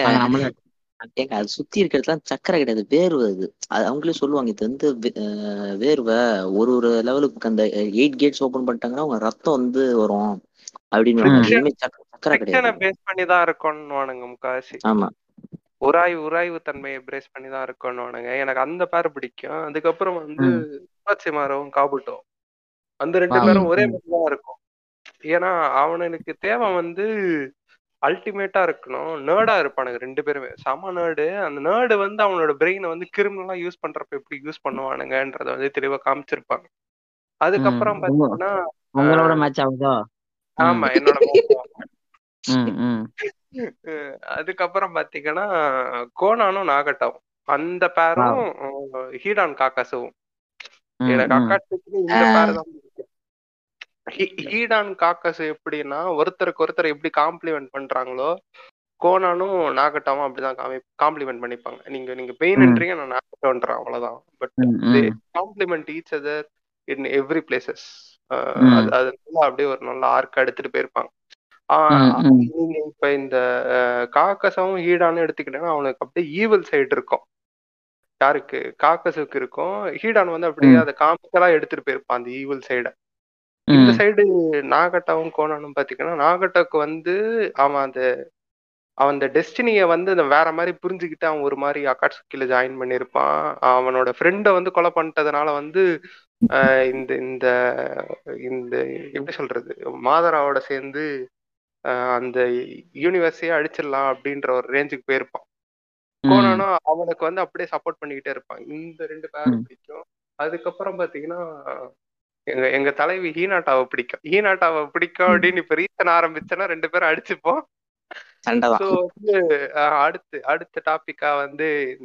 [SPEAKER 4] ஏங்க அது சுத்தி இருக்கிறதுலாம் சக்கரை கிடையாது. வேர்வை அது. அது அவங்களே சொல்லுவாங்க இது வந்து வேர்வை. ஒரு ஒரு லெவலுக்கு அந்த எயிட் கேட்ஸ் ஓபன் பண்ணிட்டாங்கன்னா அவங்க ரத்தம் வந்து வரும். அப்படின்னு
[SPEAKER 2] பேஸ் பண்ணி தான் இருக்கணும்னுவானுங்க முக்காசி
[SPEAKER 4] ஆமா.
[SPEAKER 2] உராய்வு உராய்வு தன்மையை பேஸ் பண்ணி தான் இருக்கணும்னுவானுங்க. எனக்கு அந்த பேர் பிடிக்கும். அதுக்கப்புறம் வந்து மாரவும் காபுட்டோ அந்த ரெண்டு. பேரும் ஒரே. மாதிரி தான் இருக்கும். ஏன்னா அவனுக்கு தேவை வந்து அல்டிமேட்டா இருக்கணும். நேர்டா இருப்பானுங்க ரெண்டு பேருமே. செம நேர்டு அந்த நேர்டு வந்து அவனோட பிரெயினை வந்து கிரிமினலா யூஸ் பண்றப்ப எப்படி யூஸ் பண்ணுவானுங்கன்றத வந்து தெளிவா காமிச்சிருப்பாங்க. அதுக்கப்புறம். பாத்தீங்கன்னா
[SPEAKER 3] உங்களோட மேட்ச் ஆகுதோ.
[SPEAKER 2] ஆமா என்னோட அதுக்கப்புறம் பாத்தீங்கன்னா கோனானும் நாகட்டாவும். அந்த பேரும் ஹீடான் காக்காசுவும். ஹீடான் காக்கஸ் எப்படின்னா ஒருத்தருக்கு ஒருத்தர் எப்படி காம்ப்ளிமெண்ட் பண்றாங்களோ கோனானும் நாகட்டாவும் அப்படிதான் காம்ப்ளிமெண்ட் பண்ணிப்பாங்க. நீங்க நீங்க பெயின்ன்றீங்க நான் நாகட்டோன்றேன் அவ்வளவுதான். But. Compliment each other in every places. அது நல்லா அப்படியே ஒரு நல்ல ஆர்க் எடுத்துட்டு போயிருப்பாங்க. நீங்க இப்ப இந்த அஹ், காக்கஸாவும் ஹீடான்னு எடுத்துக்கிட்டீங்கன்னா அவனுக்கு அப்படியே ஈவல் சைடு இருக்கும். யாருக்கு? காக்கஸுக்கு இருக்கும். ஹீடான் வந்து அப்படியே. அதை காமிக்கலா எடுத்துட்டு போயிருப்பான் அந்த ஈவல் சைட இந்த. சைடு நாகட்டாவும் கோனானும் பாத்தீங்கன்னா நாகட்டாக்கு வந்து அவன் அந்த அவன் அந்த டெஸ்டினியை வந்து அந்த வேற மாதிரி புரிஞ்சுக்கிட்டு அவன் ஒரு மாதிரி அக்காட்சுக்கில ஜாயின் பண்ணியிருப்பான். அவனோட ஃப்ரெண்டை வந்து கொலை பண்ணிட்டதுனால வந்து இந்த இந்த இந்த எப்படி சொல்றது? மாதராவோட சேர்ந்து அந்த யூனிவர்ஸையே அழிச்சிடலாம் அப்படின்ற ஒரு ரேஞ்சுக்கு போயிருப்பான்.
[SPEAKER 3] ம்.
[SPEAKER 2] கோனானும் அவனுக்கு வந்து அப்படியே சப்போர்ட் பண்ணிக்கிட்டே இருப்பான். இந்த ரெண்டு பேரும். பிடிக்கும். அதுக்கப்புறம் பாத்தீங்கன்னா எங்க எங்க தலைவி ஹீனாட்டாவை பிடிக்கும். ஹீனாட்டாவை பிடிக்கும் அப்படின்னு இப்ப ரீசன் ஆரம்பிச்சேன்னா ரெண்டு பேரும் அடிச்சுப்போம். வந்து அடுத்து அடுத்த டாபிக்கா வந்து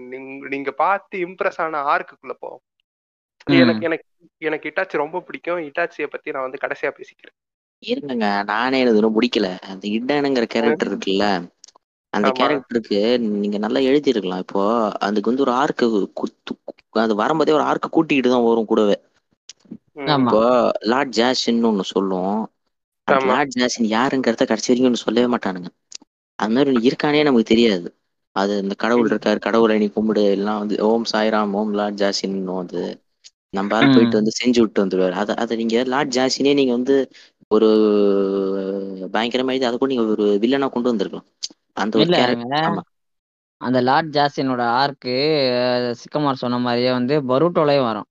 [SPEAKER 2] நீங்க பார்த்து இம்ப்ரெஸ் ஆன ஆர்க்குள்ள போவோம். எனக்கு எனக்கு எனக்கு இட்டாச்சி ரொம்ப பிடிக்கும். இட்டாச்சியை பத்தி நான் வந்து கடைசியா பேசிக்கிறேன்.
[SPEAKER 4] இருங்கங்க நானே எனக்கு இன்னும் பிடிக்கல அந்த இடனுங்கிற கேரக்டர் இருக்குல்ல அந்த
[SPEAKER 2] ஆமா.
[SPEAKER 4] கேரக்டருக்கு நீங்க நல்லா எழுதிருக்கலாம் இப்போ அதுக்கு வந்து ஒரு ஆர்க்கு அது வரும்போதே ஒரு ஆர்க்கு கூட்டிக்கிட்டு தான் வரும் கூடவே
[SPEAKER 2] ம்.
[SPEAKER 3] ஆமா.
[SPEAKER 4] இப்போ லார்ட் ஜாஷின்னு ஒண்ணு சொல்லும் அந்த
[SPEAKER 2] ஆமா.
[SPEAKER 4] லார்ட் ஜாஷின் யாருங்கிறத கடைசி வரைக்கும் ஒண்ணு சொல்லவே மாட்டானுங்க அது மாதிரி ஒண்ணு இருக்கானே நமக்கு தெரியாது அது இந்த கடவுள்
[SPEAKER 2] ம்.
[SPEAKER 4] இருக்காரு கடவுளை நீ கும்பிடு எல்லாம் வந்து ஓம் சாய்ராம் ஓம் லார்ட் ஜாஷின் வந்து நம்ம ஆள்
[SPEAKER 3] ம்.
[SPEAKER 4] போயிட்டு வந்து செஞ்சு விட்டு வந்துருவாரு அதை அதை நீங்க லார்ட் ஜாஷினே நீங்க வந்து ஒரு பயங்கரமா எழுதி அதை கூட நீங்க ஒரு வில்லனா கொண்டு வந்திருக்கலாம். அந்த ஒரு
[SPEAKER 3] இல்ல
[SPEAKER 4] கேரக்டர் ஆமா.
[SPEAKER 3] அந்த லார்ட் ஜாஸ்டினோட ஆர்க்கு சிக்கமார் சொன்ன மாதிரியே வந்து பருட்டோலையும் வரும்.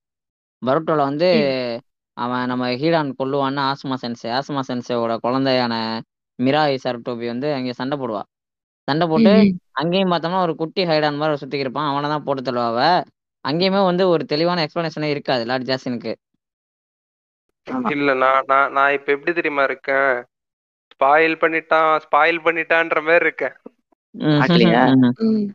[SPEAKER 3] பருட்டோல வந்து அவன் நம்ம ஹீடான் கொல்லுவான்னு ஆஸ்மா சென்சே. ஆஸ்மா சென்சேவோட குழந்தையான மிராய் சரட்டோபி வந்து அங்கே சண்டை போடுவா. சண்டை போட்டு அங்கேயும் பார்த்தோம்னா ஒரு குட்டி ஹைடான் மாதிரி சுத்தி இருப்பான். அவனை தான் போட்டு தள்ளுவாவ அங்கேயுமே வந்து ஒரு தெளிவான எக்ஸ்பிளனேஷனே இருக்காது லார்ட் ஜாஸ்டினுக்கு.
[SPEAKER 4] ஆமா.
[SPEAKER 2] இல்ல நான் நான் நான் இப்ப எப்படி தெரியுமா இருக்கேன்? ஸ்பாயில் பண்ணிட்டான் ஸ்பாயில் பண்ணிட்டான்ற மாதிரி இருக்கேன்.
[SPEAKER 4] ம்.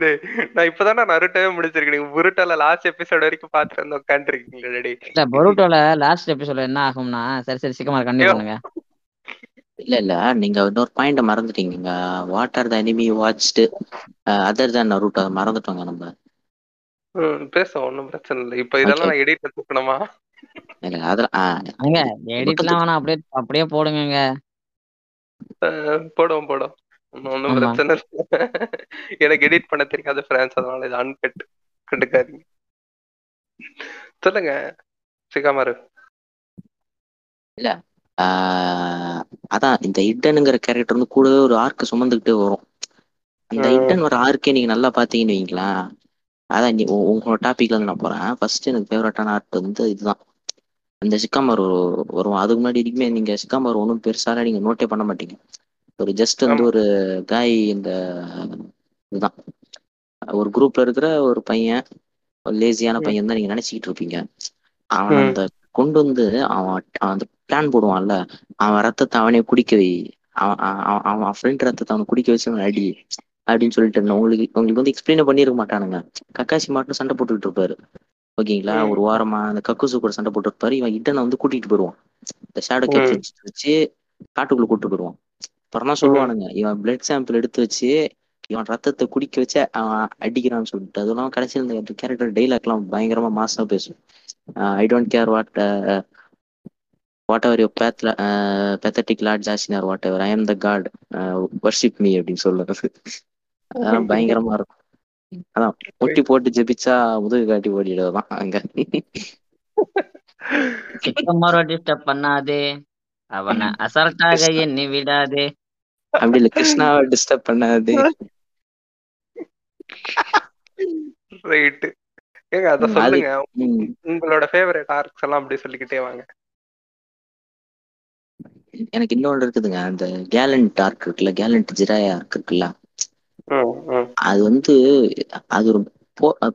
[SPEAKER 2] டேய், நான் இப்பதானே நருட்டவே முடிச்சிருக்கேன். நீங்க புருட்டல லாஸ்ட் எபிசோட் வரைக்கும் பாத்துட்டு வந்து உட்காந்துருக்கீங்களா டேய்.
[SPEAKER 3] இல்ல பருட்டோல லாஸ்ட் எபிசோட என்ன ஆகும்னா சரி சரி சிக்கமார் கண்டிப்பா பண்ணுங்க.
[SPEAKER 4] இல்ல இல்ல நீங்க இன்னொரு பாயிண்ட மறந்துட்டீங்க. What are the enemy watched other தான் நருட்டோ மறந்துட்டோங்க நம்ம.
[SPEAKER 2] ம், பேசுவோம் ஒன்றும் பிரச்சனை இல்லை. இப்ப இதெல்லாம் நான் எடிட் தூக்கணுமா
[SPEAKER 4] இல்ல அதெல்லாம்
[SPEAKER 3] எடிட்லாம் வேணாம் அப்படியே அப்படியே போடுங்க
[SPEAKER 2] போடுவோம் போடுவோம். ஒன்றும். பிரச்சனை இல்லை. எனக்கு எடிட் பண்ண தெரியாத ஃப்ரான்ஸ் அதனால இது அன்கட் கண்டுக்காதீங்க. சொல்லுங்க சிகாமாரு.
[SPEAKER 4] ஆஹ் அதான் இந்த இடனுங்கிற கேரக்டர் வந்து கூடவே ஒரு ஆர்க் சுமந்துக்கிட்டே வரும். அந்த
[SPEAKER 2] ம்.
[SPEAKER 4] இடன் ஒரு ஆர்க்கே நீங்க நல்லா பாத்தீங்கன்னு வைங்களேன். அதான் நீ உ- உங்களோட டாபிக்ல இருந்து நான் போறேன். ஃபர்ஸ்ட் எனக்கு ஃபேவரட்டான ஆர்ட் வந்து இதுதான். அந்த சிக்காமர் வரும் அதுக்கு முன்னாடி வரைக்குமே நீங்க சிக்காமர் ஒன்றும் பெருசால நீங்க நோட்டே பண்ண மாட்டீங்க ஒரு ஜஸ்ட் வந்து. ஒரு காய் இந்த இதுதான் ஒரு குரூப்ல இருக்கிற ஒரு பையன் லேசியான
[SPEAKER 2] ம்.
[SPEAKER 4] பையன் தான் நீங்க நினைச்சுக்கிட்டு இருப்பீங்க அவன். அந்த கொண்டு வந்து அவன் அவன் அந்த பிளான் போடுவான்ல அவன் ரத்தத்தை அவனே குடிக்க வை அவன் அவன் அவன் ஃப்ரெண்ட் ரத்தத்தை அவனை குடிக்க வச்சு அவன் அடி அப்படின்னு சொல்லிட்டு. உங்களுக்கு உங்களுக்கு வந்து எக்ஸ்பிளைன் பண்ணிருக்க மாட்டானுங்க கக்காசி மட்டும் சண்டை போட்டுக்கிட்டு இருப்பாரு ஓகேங்களா. ஒரு வாரமா அந்த கக்குசு கூட சண்டை போட்டு இருப்பாரு இவன் இடனை வந்து கூட்டிட்டு போயிடுவான். இந்த ஷேடோ. கேப்சர் வச்சு காட்டுக்குள்ள கூட்டு போயிடுவான். அப்புறம் தான் சொல்லுவானுங்க இவன் பிளட் சாம்பிள் எடுத்து வச்சு இவன் ரத்தத்தை குடிக்க வச்சு அவன் அடிக்கிறான்னு சொல்லிட்டு. அதெல்லாம் கடைசியில் இந்த கேரக்டர் டைலாக்லாம் பயங்கரமா மாசா பேசும். I don't care what whatever you பேத்ல pathetic lord ஜாசினார் whatever I am the god worship me அப்படின்னு சொல்லுறது அதெல்லாம் பயங்கரமா இருக்கும். அதான் முட்டி போட்டு ஜெபிச்சா முதுகு காட்டி ஓடிடுறதுதான் அங்க.
[SPEAKER 3] சிக்கமாரோ டிஸ்டர்ப் பண்ணாதே. அவனை அசால்ட்டாக எண்ணி விடாதே.
[SPEAKER 4] அப்படி இல்ல கிருஷ்ணாவை டிஸ்டர்ப் பண்ணாது.
[SPEAKER 2] ஏங்க அத சொல்லுங்க. உங்களோட ஃபேவரட் ஆர்க்ஸ் எல்லாம் அப்படி சொல்லிக்கிட்டே வாங்க.
[SPEAKER 4] எனக்கு இன்னொன்று இருக்குதுங்க அந்த கேலண்ட் ஆர்க் இருக்குல்ல கேலண்ட் ஜிராயா ஆர்க் இருக்குல்ல. அது வந்து அது ஒரு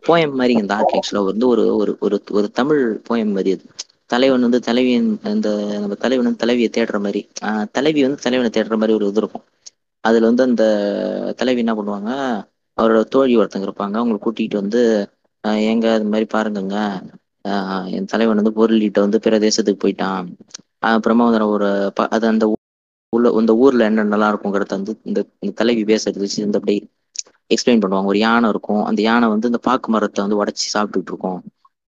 [SPEAKER 4] போயம் மாதிரி இந்த ஆர்ட் ஆக்சுவலா வந்து ஒரு ஒரு ஒரு தமிழ் போயம் மாதிரி அது. தலைவன் வந்து தலைவியன் அந்த நம்ம தலைவன் வந்து தலைவியை தேடுற மாதிரி தலைவி வந்து தலைவனை தேடுற மாதிரி ஒரு இது இருக்கும். அதுல வந்து அந்த தலைவி என்ன பண்ணுவாங்க அவரோட தோழி ஒருத்தங்க இருப்பாங்க. அவங்களை கூட்டிகிட்டு வந்து ஆஹ் ஏங்க அது மாதிரி பாருங்கங்க. ஆஹ் என் தலைவன் வந்து பொருளிட்ட வந்து பிற தேசத்துக்கு போயிட்டான். அப்புறமா வந்து ஒரு அது அந்த உள்ள இந்த ஊர்ல என்னென்னலாம் இருக்குங்கிறத வந்து இந்த இந்த தலைவி பேசுறது வச்சு இந்த அப்படி எக்ஸ்பிளைன் பண்ணுவாங்க. ஒரு யானை இருக்கும். அந்த யானை வந்து இந்த பாக்கு மரத்தை வந்து உடைச்சி சாப்பிட்டுட்டு இருக்கும்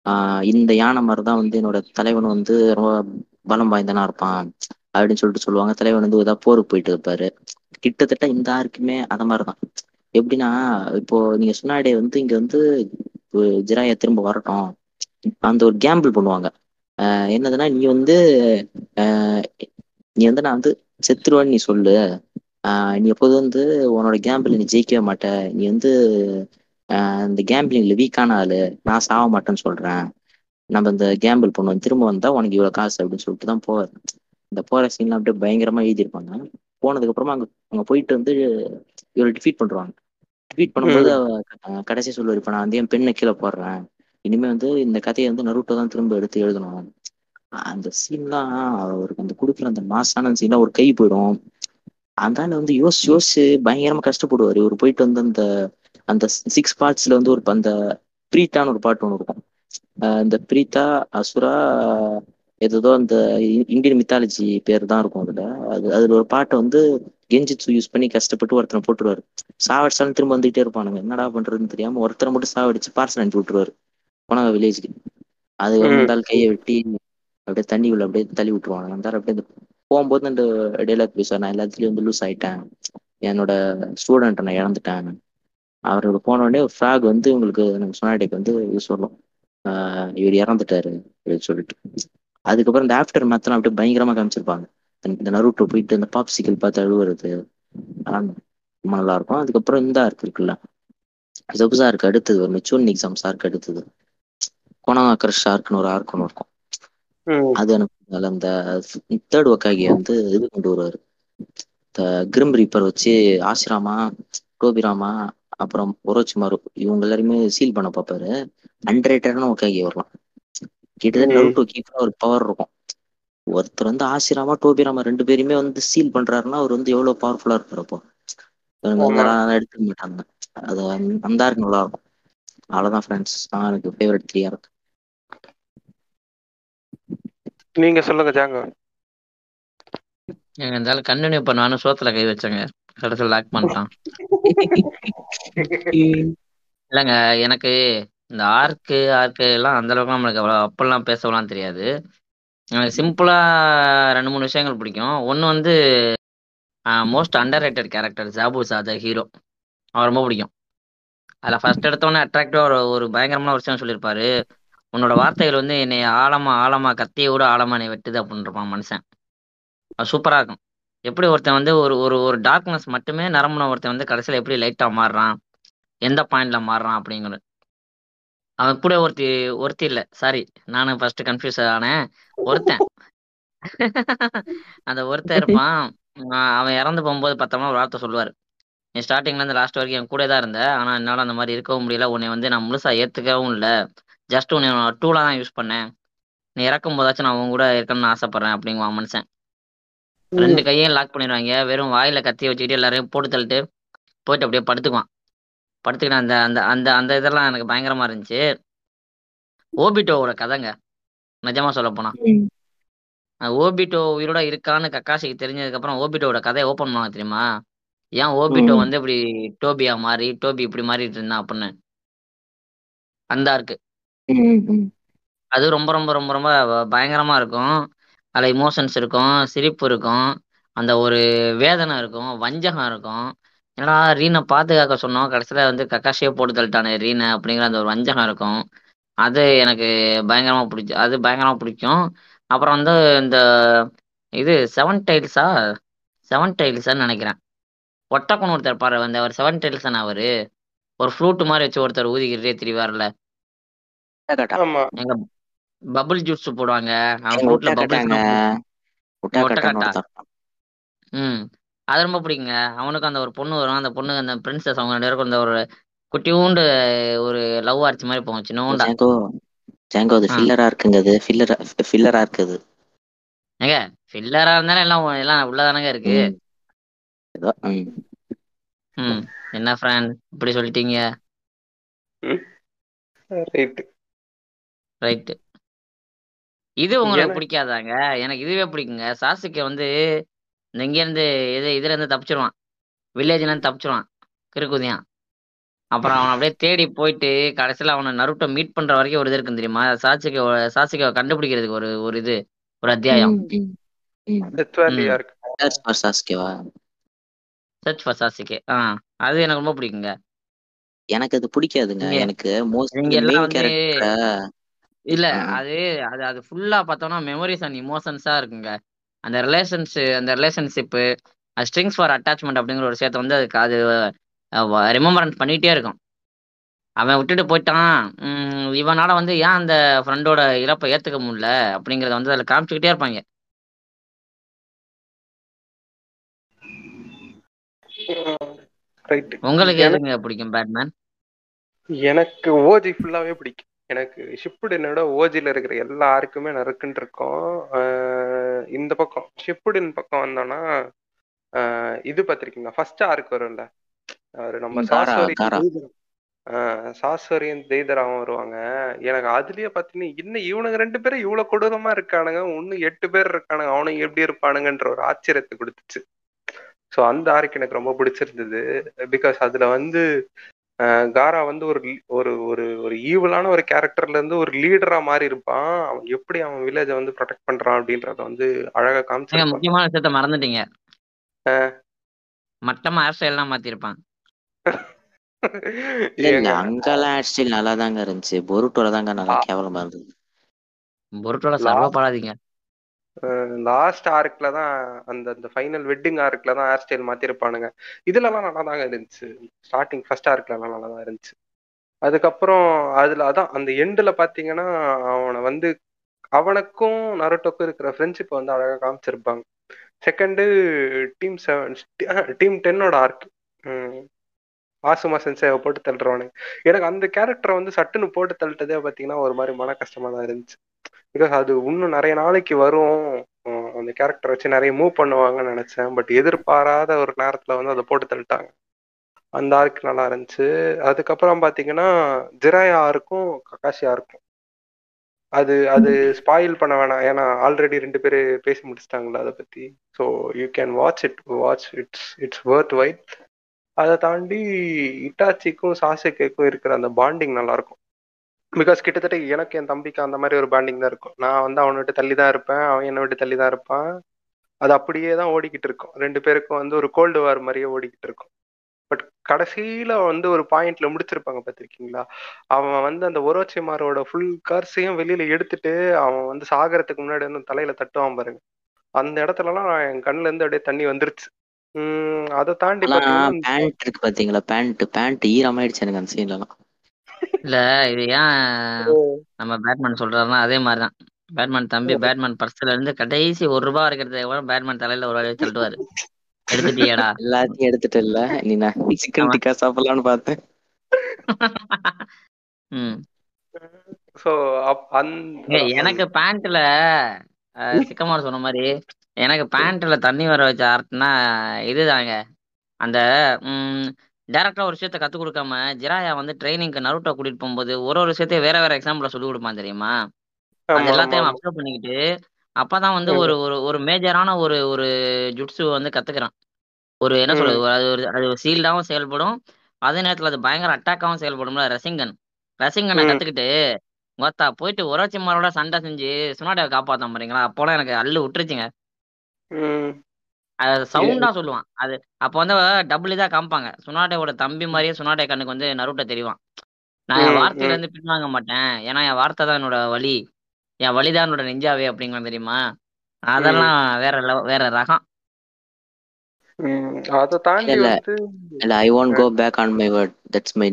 [SPEAKER 4] ஆஹ் இந்த யானை மரம் தான் வந்து என்னோட தலைவன் வந்து ரொம்ப பலம் வாய்ந்தனா இருப்பான் அப்படின்னு சொல்லிட்டு சொல்லுவாங்க. தலைவன் வந்து ஏதாவது போருக்கு போயிட்டு இருப்பாரு. கிட்டத்தட்ட இந்த ஆருக்குமே அத மாதிரிதான். எப்படின்னா இப்போ நீங்க சொன்னாடே வந்து இங்க வந்து ஜிராயா திரும்ப வரட்டும். அந்த ஒரு கேம்பிள் பண்ணுவாங்க. என்னதுன்னா நீ வந்து நீ வந்து நான் வந்து செத்துருவேன்னு நீ சொல்லு. ஆஹ் நீ எப்போது வந்து உன்னோட கேம்பிள் நீ ஜெயிக்கவே மாட்ட. நீ வந்து இந்த கேம்பிளிங்ல வீக்கான ஆளு. நான் சாக மாட்டேன்னு சொல்றேன். நம்ம இந்த கேம்பிள் பண்ணுவோம். திரும்ப வந்தா உனக்கு இவ்வளவு காசு அப்படின்னு சொல்லிட்டு தான் போவார் இந்த போற சீன்லாம் அப்படியே பயங்கரமா எழுதியிருப்பாங்க. போனதுக்கு அப்புறமா அங்க அங்க போயிட்டு வந்து இவரை டிஃபீட் பண்றாங்க. டிஃபீட் பண்ணும்போது கடைசி சொல்லுவார் இப்ப நான் வந்து என் பெண்ணை கீழே போடுறேன். இனிமே வந்து இந்த கதையை வந்து நருட்டோ தான் திரும்ப எடுத்து எழுதணும். அந்த சீன்லாம் அவருக்கு அந்த கொடுக்குற அந்த மாசான சீன்லாம் ஒரு கை போயிடும். ஆள் வந்து யோசிச்சு யோசிச்சு பயங்கரமா கஷ்டப்படுவார். இவர் போயிட்டு வந்து அந்த அந்த சிக்ஸ் பார்ட்ஸ்ல வந்து ஒரு அந்த பிரீத்தான்னு ஒரு பாட்டு ஒன்று இருக்கும். இந்த பிரீத்தா அசுரா ஏதோ அந்த இந்தியன் மித்தாலஜி பேர் தான் இருக்கும் அதுல. அது அதுல ஒரு பாட்டை வந்து கெஞ்சிச்சு யூஸ் பண்ணி கஷ்டப்பட்டு ஒருத்தனை போட்டுருவாரு. சாவடிச்சாலும் திரும்ப வந்துகிட்டே இருப்பானுங்க. என்னடா பண்றதுன்னு தெரியாம ஒருத்தரை மட்டும் சாவடிச்சு பார்சல் அனுப்பி விட்டுருவாரு போனாங்க வில்லேஜ்க்கு அது வந்தால் கையை வெட்டி அப்படியே தண்ணி உள்ள அப்படியே தள்ளி விட்டுருவாங்க. அந்த அப்படியே போகும்போது அந்த டைலாக் பேசுவார் நான் எல்லாத்துலயும் வந்து லூஸ் ஆயிட்டேன். என்னோட ஸ்டூடெண்ட்டை நான் இழந்துட்டேன். அவரோட போன உடனே ஃப்ராக் வந்து உங்களுக்கு நம்ம சொனாடிக்கு வந்து இது சொல்லும். ஆஹ் இவர் இறந்துட்டாரு அப்படின்னு சொல்லிட்டு. அதுக்கப்புறம் இந்த ஆஃப்டர் மேத்லாம் அப்படியே பயங்கரமா காமிச்சிருப்பாங்க. இந்த நருட்டோ போயிட்டு இந்த பாப்சிக்கல் பார்த்து அழுவுறது. ரொம்ப நல்லா இருக்கும். அதுக்கப்புறம் இந்த ஆர்க் இருக்குல்ல. ஜபுசா ஆர்க் அடுத்தது ஒரு மெச்சூன் எக்ஸாம்ஸ் ஆர்க் அடுத்தது. கொனா கிரஷ் ஆர்க்னு ஒரு ஆர்க்னு இருக்கும். அது எனக்கு அந்த தேர்ட் ஒக்காகி வந்து இது கொண்டு வருவாரு. கிரிம் ரீப்பர் வச்சு ஆசிராமா டோபிராமா அப்புறம் ஒரோச்சிமாரு இவங்க எல்லாருமே சீல் பண்ண பார்ப்பாரு அண்டரேட்டர்னு ஒக்காகி வரலாம் கிட்டத்தட்ட நருட்டோ கீப்பர் ஒரு பவர் இருக்கும். ஒருத்தர் வந்து ஆசிராமா டோபிராமா ரெண்டு பேருமே வந்து சீல் பண்றாருன்னா அவர் வந்து எவ்வளவு பவர்ஃபுல்லா இருப்பாரு அப்போ. இவங்க அதெல்லாம் எடுத்துக்க மாட்டாங்க. அது அந்த நல்லா இருக்கும். அவ்வளவுதான் ஃப்ரெண்ட்ஸ் நான் எனக்கு ஃபேவரட் த்ரீ ஆர்க்
[SPEAKER 2] நீங்க சொல்லுங்க ஜாங்க.
[SPEAKER 3] எங்க இருந்தாலும் கண்டினியூ பண்ணுவானு சோத்துல கை வச்சேங்க. கடைசியில் லாக் பண்ணிட்டான். இல்லைங்க எனக்கு இந்த ஆர்க்கு ஆர்க்கு எல்லாம் அந்த அளவுக்கு நம்மளுக்கு அவ்வளோ அப்பெல்லாம் பேசவெல்லாம் தெரியாது. எனக்கு சிம்பிளா ரெண்டு மூணு விஷயங்கள் பிடிக்கும். ஒன்று வந்து மோஸ்ட் அண்டர் ரேட்டட் கேரக்டர் ஜாபு சாத ஹீரோ அவர் ரொம்ப பிடிக்கும். அதில் ஃபர்ஸ்ட் எடுத்தோடனே அட்ராக்டிவாக ஒரு ஒரு பயங்கரமான ஒரு விஷயம் சொல்லியிருப்பாரு. உன்னோட வார்த்தைகள் வந்து என்னை ஆழமா ஆழமா கத்தியோட விட ஆழமா என்னை வெட்டுது அப்படின்னு இருப்பான் மனுஷன். அது சூப்பரா இருக்கும். எப்படி ஒருத்தன் வந்து ஒரு ஒரு ஒரு டார்க்னஸ் மட்டுமே நரம்புன ஒருத்தன் வந்து கடைசியில் எப்படி லைட்டா மாறுறான்? எந்த பாயிண்ட்ல மாறுறான் அப்படிங்கிறது. அவன் கூட ஒருத்தி ஒருத்தி இல்லை. சாரி நானும் ஃபர்ஸ்ட் கன்ஃபியூஸ் ஆனேன். ஒருத்தன். அந்த ஒருத்தன் இருப்பான். அவன் இறந்து போகும்போது பார்த்தோம்னா ஒரு வார்த்தை சொல்லுவார். நீ ஸ்டார்டிங்ல இருந்து லாஸ்ட் வரைக்கும் என் கூட தான் இருந்த. ஆனா என்னால அந்த மாதிரி இருக்கவும் முடியல. உன்னை வந்து நான் முழுசா ஏத்துக்கவும் இல்லை. ஜஸ்ட் உன்னை டூலா தான் யூஸ் பண்ணேன். நீ இறக்கும் போதாச்சும் நான் உன் கூட இருக்கணும்னு ஆசைப்படுறேன் அப்படிங்குவான் மனுஷன் ரெண்டு கையையும் லாக் பண்ணிடுவாங்க. வெறும் வாயில கத்தி வச்சுக்கிட்டு எல்லாரையும் போட்டு தள்ளிட்டு போயிட்டு அப்படியே படுத்துக்குவான். படுத்துக்கிட்டு அந்த அந்த அந்த அந்த இதெல்லாம் எனக்கு பயங்கரமா இருந்துச்சு. ஓபிட்டோவோட கதைங்க. நிஜமா சொல்ல போனா. ஓபிட்டோ உயிரோட இருக்கான்னு கக்காசிக்கு தெரிஞ்சதுக்கு அப்புறம் ஓபிட்டோவோட கதையை ஓபன் பண்ணுவாங்க தெரியுமா? ஏன் ஓபிட்டோ வந்து இப்படி டோபியா மாறி டோபி இப்படி மாறிட்டு இருந்தான் அப்படின்னு. அந்த இருக்கு அது ரொம்ப ரொம்ப ரொம்ப ரொம்ப பயங்கரமா இருக்கும். அதில் இமோஷன்ஸ் இருக்கும் சிரிப்பு இருக்கும். அந்த ஒரு வேதனை இருக்கும் வஞ்சகம் இருக்கும். என்னடா ரீனை பாதுகாக்க சொன்னோம். கடைசியில் வந்து கக்காஷியே போட்டு தள்ளிட்டானே ரீனை அப்படிங்கிற அந்த ஒரு வஞ்சகம் இருக்கும். அது எனக்கு பயங்கரமா பிடிச்சி அது பயங்கரமா பிடிக்கும். அப்புறம் வந்து இந்த இது செவன் டைல்ஸா செவன் டைல்ஸான்னு நினைக்கிறேன். ஒட்டக்கொன்னு ஒருத்தர் பாரு அந்த அவர் செவன் டைல்ஸான அவரு. ஒரு ஃப்ளூட் மாதிரி வச்சு ஒருத்தர் ஊதிக்கிட்டே திரிவார்ல. எங்க பபுள் ஜூஸ் போடுவாங்க. ஃப்ரூட்ல பபுள்ஸ் ஒட்டக்காட்டா ம். அது ரொம்ப பிடிக்குங்க. அவனுக்கு அந்த ஒரு பொண்ணு வரும். அந்த பொண்ணு அந்த பிரின்சஸ் அவங்க ரெண்டு பேருக்கும் அந்த ஒரு குட்டியூண்டு ஒரு லவ் ஆர்ச்சி மாதிரி போகும். சின்னோண்டா
[SPEAKER 4] ஜாங்கோ அது ஃபில்லரா இருக்குங்க அது ஃபில்லரா ஃபில்லரா இருக்குது.
[SPEAKER 3] ஏங்க ஃபில்லரா இருந்தாலும் எல்லாம் எல்லாம் உள்ளதானங்க இருக்கு.
[SPEAKER 4] ஏதோ ம்.
[SPEAKER 3] ம். என்ன ஃப்ரெண்ட் இப்படி சொல்லிட்டீங்க.
[SPEAKER 2] ரைட்
[SPEAKER 3] ரைட்டு இது உங்களுக்கு பிடிக்காதாங்க? எனக்கு இதுவே பிடிக்குங்க. சாசுக்கு வந்து இந்த இங்க இருந்து இது இதுல இருந்து தப்பிச்சிருவான். வில்லேஜ்ல இருந்து தப்பிச்சிருவான். கிறுக்குதியான். அப்புறம் அவன் அப்படியே தேடி போயிட்டு கடைசியில அவனை நருட்டோ மீட் பண்ற வரைக்கும் ஒரு இது இருக்கும் தெரியுமா? சாசுக்கு சாசுக்கு கண்டுபிடிக்கிறதுக்கு ஒரு ஒரு இது ஒரு அத்தியாயம். சர்ச் ஃபார் சாசுகே ஆ அது எனக்கு ரொம்ப பிடிக்குங்க.
[SPEAKER 4] எனக்கு அது பிடிக்காதுங்க. எனக்கு மோஸ்ட்
[SPEAKER 3] எல்லாம் வந்து இல்ல. அது அது அது ஃபுல்லா பார்த்தோம்னா மெமரிஸ் அண்ட் இமோஷன்ஸா இருக்குங்க. அந்த ரிலேஷன்ஸ் அந்த ரிலேஷன்ஷிப்பு ஸ்ட்ரிங்ஸ் ஃபார் அட்டாச்மெண்ட் அப்படிங்கிற ஒரு விஷயத்த வந்து அதுக்கு அது ரிமெம்பரன்ஸ் பண்ணிட்டே இருக்கும். அவன் விட்டுட்டு போயிட்டான். இவனால வந்து ஏன் அந்த ஃப்ரெண்டோட இழப்பை ஏத்துக்க முடியல? அப்படிங்கறத வந்து அதுல காமிச்சுக்கிட்டே இருப்பாங்க. உங்களுக்கு எதுங்க பிடிக்கும் பேட்மேன்
[SPEAKER 2] எனக்கு ஓஜி ஃபுல்லாவே பிடிக்கும். எனக்கு ஷிப்புடினோட ஓஜில இருக்கிற எல்லா ஆர்க்குமே நறுக்குன்னு இருக்கும். ஆஹ் இந்த பக்கம் ஷிப்புடின் பக்கம் வந்தோம்னா ஆஹ் இது பார்த்திருக்கீங்களா? ஃபர்ஸ்ட் ஆர்க் வரும்ல. அவரு நம்ம சாஸ்வரி சாஸ்வரியும் தெய்தராவும் வருவாங்க. எனக்கு அதுலயே பாத்தீங்கன்னா இன்னும் இவனுங்க ரெண்டு பேரும் இவ்வளவு கொடூரமா இருக்கானுங்க. இன்னும் எட்டு பேர் இருக்கானுங்க. அவனுங்க எப்படி இருப்பானுங்கன்ற ஒரு ஆச்சரியத்தை கொடுத்துச்சு. ஸோ அந்த ஆர்க் எனக்கு ரொம்ப பிடிச்சிருந்தது. பிகாஸ் அதுல வந்து காரா வந்து ஒரு லீ- ஒரு ஒரு ஒரு ஈவலான ஒரு கேரக்டர்ல இருந்து ஒரு லீடரா மாறி இருப்பான். அவன் எப்படி அவன் வில்லேஜை வந்து ப்ரொடெக்ட் பண்றான் அப்படின்றத வந்து அழகா
[SPEAKER 3] நீங்க
[SPEAKER 2] காமிச்சிருப்பான்.
[SPEAKER 3] முக்கியமான விஷயத்த மறந்துட்டீங்க. மட்டமா ஹேர் மாத்திருப்பான்.
[SPEAKER 4] இல்ல இல்ல
[SPEAKER 2] ஏங்க,
[SPEAKER 4] அங்கெல்லாம் ஹேர் ஸ்டைல் நல்லா தாங்க இருந்துச்சு. பொருட்டோல தாங்க நல்லா கேவலமா இருந்தது.
[SPEAKER 3] பொருட்டோட சர்வ படாதீங்க.
[SPEAKER 2] லாஸ்ட் ஆர்க்ல தான் அந்த அந்த ஃபைனல் வெட்டிங் ஆர்க்ல தான் ஹேர் ஸ்டைல் மாத்திருப்பானுங்க. இதுலலாம் நல்லா தாங்க இருந்துச்சு. ஸ்டார்டிங் ஃபர்ஸ்ட் ஆர்க்ல எல்லாம் நல்லா தான் இருந்துச்சு. அதுக்கப்புறம் அதுல அதான் அந்த எண்டுல பாத்தீங்கன்னா அவனை வந்து அவனுக்கும் நரோட்டோக்கும் இருக்கிற ஃப்ரெண்ட்ஷிப் வந்து அழகா காமிச்சிருப்பாங்க. செகண்டு டீம் செவன் டீம் டென்னோட ஆர்க் ஆசுமா சென்சேவை போட்டு தள்ளுறவனுங்க எனக்கு அந்த கேரக்டரை வந்து சட்டுன்னு போட்டு தள்ளிட்டதே பார்த்தீங்கன்னா ஒரு மாதிரி மன கஷ்டமா தான் இருந்துச்சு. பிகாஸ் அது இன்னும் நிறைய நாளைக்கு வரும். அந்த கேரக்டர் வச்சு நிறைய மூவ் பண்ணுவாங்கன்னு நினைச்சேன். பட் எதிர்பாராத ஒரு நேரத்துல வந்து அதை போட்டு தள்ளிட்டாங்க. அந்த ஆர்க் நல்லா இருந்துச்சு. அதுக்கப்புறம் பார்த்தீங்கன்னா ஜிராயா ஆருக்கும் ககாஷி ஆருக்கும் அது அது ஸ்பாயில் பண்ண வேணாம். ஏன்னா ஆல்ரெடி ரெண்டு பேர் பேசி முடிச்சிட்டாங்களா அதை பத்தி. So you can watch it watch it's it's worth wait அதை தாண்டி இட்டாச்சிக்கும் சாசுகேக்கும் இருக்கிற அந்த பாண்டிங் நல்லா இருக்கும் பிகாஸ் கிட்டத்தட்ட எனக்கு என் தம்பிக்கு அந்த மாதிரி ஒரு பாண்டிங் தான் இருக்கும். நான் வந்து அவனை விட்டு தள்ளி தான் இருப்பேன். அவன் என்னை விட்டு தள்ளி தான் இருப்பான். அது அப்படியே தான் ஓடிக்கிட்டு இருக்கும். ரெண்டு பேருக்கும் வந்து ஒரு கோல்டு வார் மாதிரியே ஓடிக்கிட்டு இருக்கும். பட் கடைசியில வந்து ஒரு பாயிண்ட்ல முடிச்சிருப்பாங்க பார்த்திருக்கீங்களா? அவன் வந்து அந்த ஒரோச்சிமாரோட ஃபுல் கார்ஸையும் வெளியில எடுத்துட்டு அவன் வந்து சாகரத்துக்கு முன்னாடி வந்து தலையில தட்டுவான் பாருங்க. அந்த இடத்துலலாம் என் கண்ணுல இருந்து அப்படியே தண்ணி வந்துருச்சு. அதை தாண்டி
[SPEAKER 4] பேண்ட் இருக்கு பாத்தீங்களா? பேண்ட் பேண்ட் ஈரமாயிடுச்சு எனக்கு அந்த சீன்ல எல்லாம்.
[SPEAKER 3] இல்ல இது ஏன் நம்ம பேட்மேன் சொல்றாருன்னா அதே மாதிரிதான். பேட்மேன் தம்பி பேட்மேன் பர்ஸ்ல இருந்து கடைசி ஒரு ரூபா இருக்கிறத கூட பேட்மேன் தலையில ஒரு வழி தள்ளுவாரு. எடுத்துட்டியாடா.
[SPEAKER 4] எல்லாத்தையும் எடுத்துட்டு இல்ல. நீ நான் சிக்கன் டிக்கா சாப்பிடலாம்னு பார்த்தேன்.
[SPEAKER 3] எனக்கு பேண்ட்ல சிக்கமார் சொன்ன மாதிரி எனக்கு பேண்ட்ல தண்ணி வர வச்ச ஆர்ட்னா இதுதாங்க. அந்த டேரக்டா ஒரு விஷயத்த கத்து கொடுக்காம ஜிராயா வந்து ட்ரைனிங்க்கு நருட்டோ கூட்டிட்டு போகும்போது ஒரு ஒரு விஷயத்தையும் வேற வேற எக்ஸாம்பிள சொல்லி கொடுப்பான் தெரியுமா? அது எல்லாத்தையும் அப்சர்வ் பண்ணிக்கிட்டு அப்பதான் வந்து ஒரு ஒரு ஒரு மேஜரான ஒரு ஒரு ஜுட்ஸு வந்து கத்துக்கிறான். ஒரு என்ன. சொல்றது அது ஒரு அது சீல்டாவும் செயல்படும். அதே நேரத்துல அது பயங்கர அட்டாக்காவும் செயல்படும்ல ரசிங்கன் ரசிங்கனை. கத்துக்கிட்டு கோத்தா போயிட்டு ஒரோச்சிமாரோட சண்டை செஞ்சு சுனாடாவை காப்பாத்தான் பாருங்களா? அப்போலாம் எனக்கு அள்ளு விட்டுருச்சுங்க. அது சவுண்டா சொல்லுவான். அது அப்போ வந்து டபுள் இதா காமிப்பாங்க. சுனாடையோட தம்பி மாதிரியே சுனாடை கண்ணுக்கு வந்து நருட்டோ தெரிவான். நான் என் வார்த்தையில. இருந்து பின்வாங்க மாட்டேன். ஏன்னா என் வார்த்தை தான் என்னோட வழி என் வழிதான் என்னோட நெஞ்சாவே அப்படிங்கிற தெரியுமா? அதெல்லாம் வேற வேற ரகம்.
[SPEAKER 2] அதை தாண்டி
[SPEAKER 4] இல்ல.
[SPEAKER 2] வந்து
[SPEAKER 4] இல்ல I won't go back on my word that's my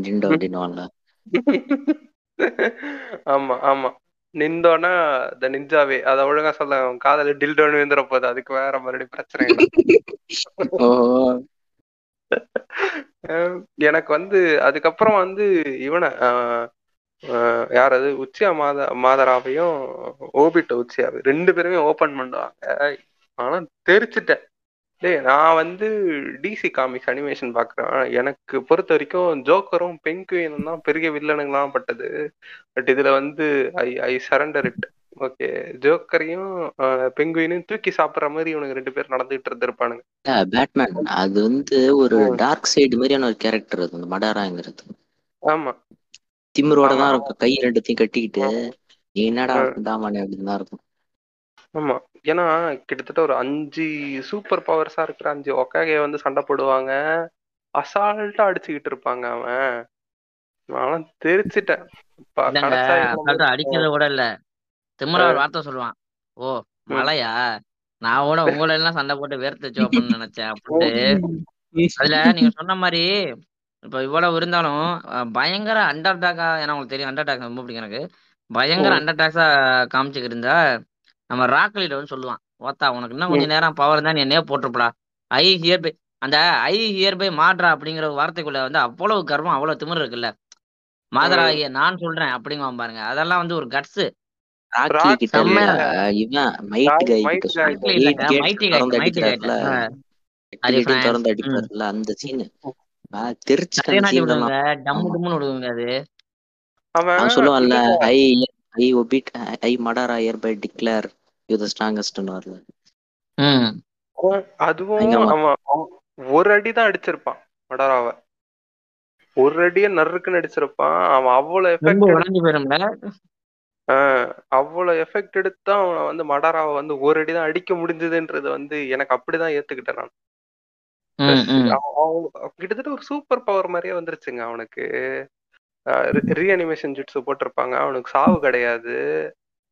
[SPEAKER 2] ஆமா ஆமா. நிந்தோன்னா த நிஞ்சாவே அத ஒழுங்கா சொல்ல காதல டில்டோன்னு விழுந்துற போகுது அதுக்கு வேற மறுபடியும் பிரச்சனை எனக்கு வந்து அதுக்கப்புறம் வந்து இவனை யார் அது உச்சியா மாத மாதராவையும் ஓபிட்ட உச்சியாவை ரெண்டு பேருமே ஓபன் பண்ணுவாங்க. ஆனா தெரிச்சிட்டேன். டேய் நான் வந்து டிசி காமிக்ஸ் அனிமேஷன் பாக்குறேன். எனக்கு பொறுத்த வரைக்கும் ஜோக்கரும் பெங்குயினும் தான் பெரிய வில்லனுங்களாம் பட்டது. பட் இதுல வந்து I I surrender it okay ஜோக்கரையும் பெங்குயினையும் தூக்கி சாப்பிடுற மாதிரி இவனுங்க ரெண்டு பேர் நடந்துகிட்டு இருந்திருப்பானுங்க.
[SPEAKER 4] பேட்மேன் அது வந்து ஒரு. டார்க் சைடு மாதிரியான ஒரு கேரக்டர் அது அந்த மடாராங்கிறது.
[SPEAKER 2] ஆமா.
[SPEAKER 4] திமிரோட. தான் இருக்கும். கை ரெண்டுத்தையும் கட்டிக்கிட்டு. நீ என்னடா அப்படின்னு தான் இருக்கும்.
[SPEAKER 2] ஆமா. ஏன்னா கிட்டத்தட்ட ஒரு அஞ்சு சூப்பர் பவர்ஸா இருக்கிற அஞ்சு ஒக்காகைய வந்து சண்டை போடுவாங்க. அசால்ட்டா அடிச்சுக்கிட்டு இருப்பாங்க அவன். நான் தெரிச்சிட்டேன்
[SPEAKER 3] அடிக்கிறத கூட இல்ல. திமுறா ஒரு வார்த்தை சொல்லுவான். ஓ. மலையா நான் கூட உங்கள எல்லாம் சண்டை போட்டு வேர்த்து அப்படின்னு நினைச்சேன். அப்படின்ட்டு. அதுல நீங்க சொன்ன மாதிரி இப்ப இவ்வளவு இருந்தாலும் பயங்கர அண்டர் டாக்கா ஏன்னா உங்களுக்கு தெரியும் அண்டர் டாக் ரொம்ப பிடிக்கும் எனக்கு. பயங்கர. அண்டர் டாக்ஸா காமிச்சுக்கிட்டு இருந்தா நம்ம ராக்லிட்ட வந்து சொல்லுவான் ஓத்தா உனக்கு இன்னும் கொஞ்ச நேரம் பவர் தான் நீ என்னையே போட்டிருப்படா. ஐ ஹியர் பை அந்த ஐ ஹியர் பை மாட்ரா அப்படிங்கிற வார்த்தைக்குள்ள வந்து அவ்வளவு கர்வம் அவ்வளவு திமிரு இருக்குல்ல. மாதராகிய நான் சொல்றேன் அப்படிங்குவான் பாருங்க. அதெல்லாம் வந்து ஒரு கட்ஸ்
[SPEAKER 4] அந்த சீன்
[SPEAKER 3] விடுவாங்க டம்மு டும்முன்னு விடுவாங்க அது.
[SPEAKER 2] அவன்
[SPEAKER 4] சொல்லுவான்ல I I Obito I Madara hereby declare you the ஸ்ட்ராங்கஸ்ட்னு வரல
[SPEAKER 3] ம்
[SPEAKER 2] அவன் அதுவும் அவன் ஒரு அடி தான் அடிச்சிருப்பான் மடாராவ ஒரு அடிய நறுக்குன்னு அடிச்சிருப்பான் அவன் அவ்வளவு எஃபெக்ட் அவ்வளவு எஃபெக்ட் எடுத்து அவனை வந்து மடாராவை வந்து ஒரு அடி தான் அடிக்க முடிஞ்சதுன்றது வந்து எனக்கு அப்படிதான் ஏத்துக்கிட்டேன் நான். கிட்டத்தட்ட ஒரு சூப்பர் பவர் மாதிரியே வந்துருச்சுங்க அவனுக்கு. ரீஅனிமேஷன் ஜிட்ஸு போட்டிருப்பாங்க. அவனுக்கு சாவு கிடையாது.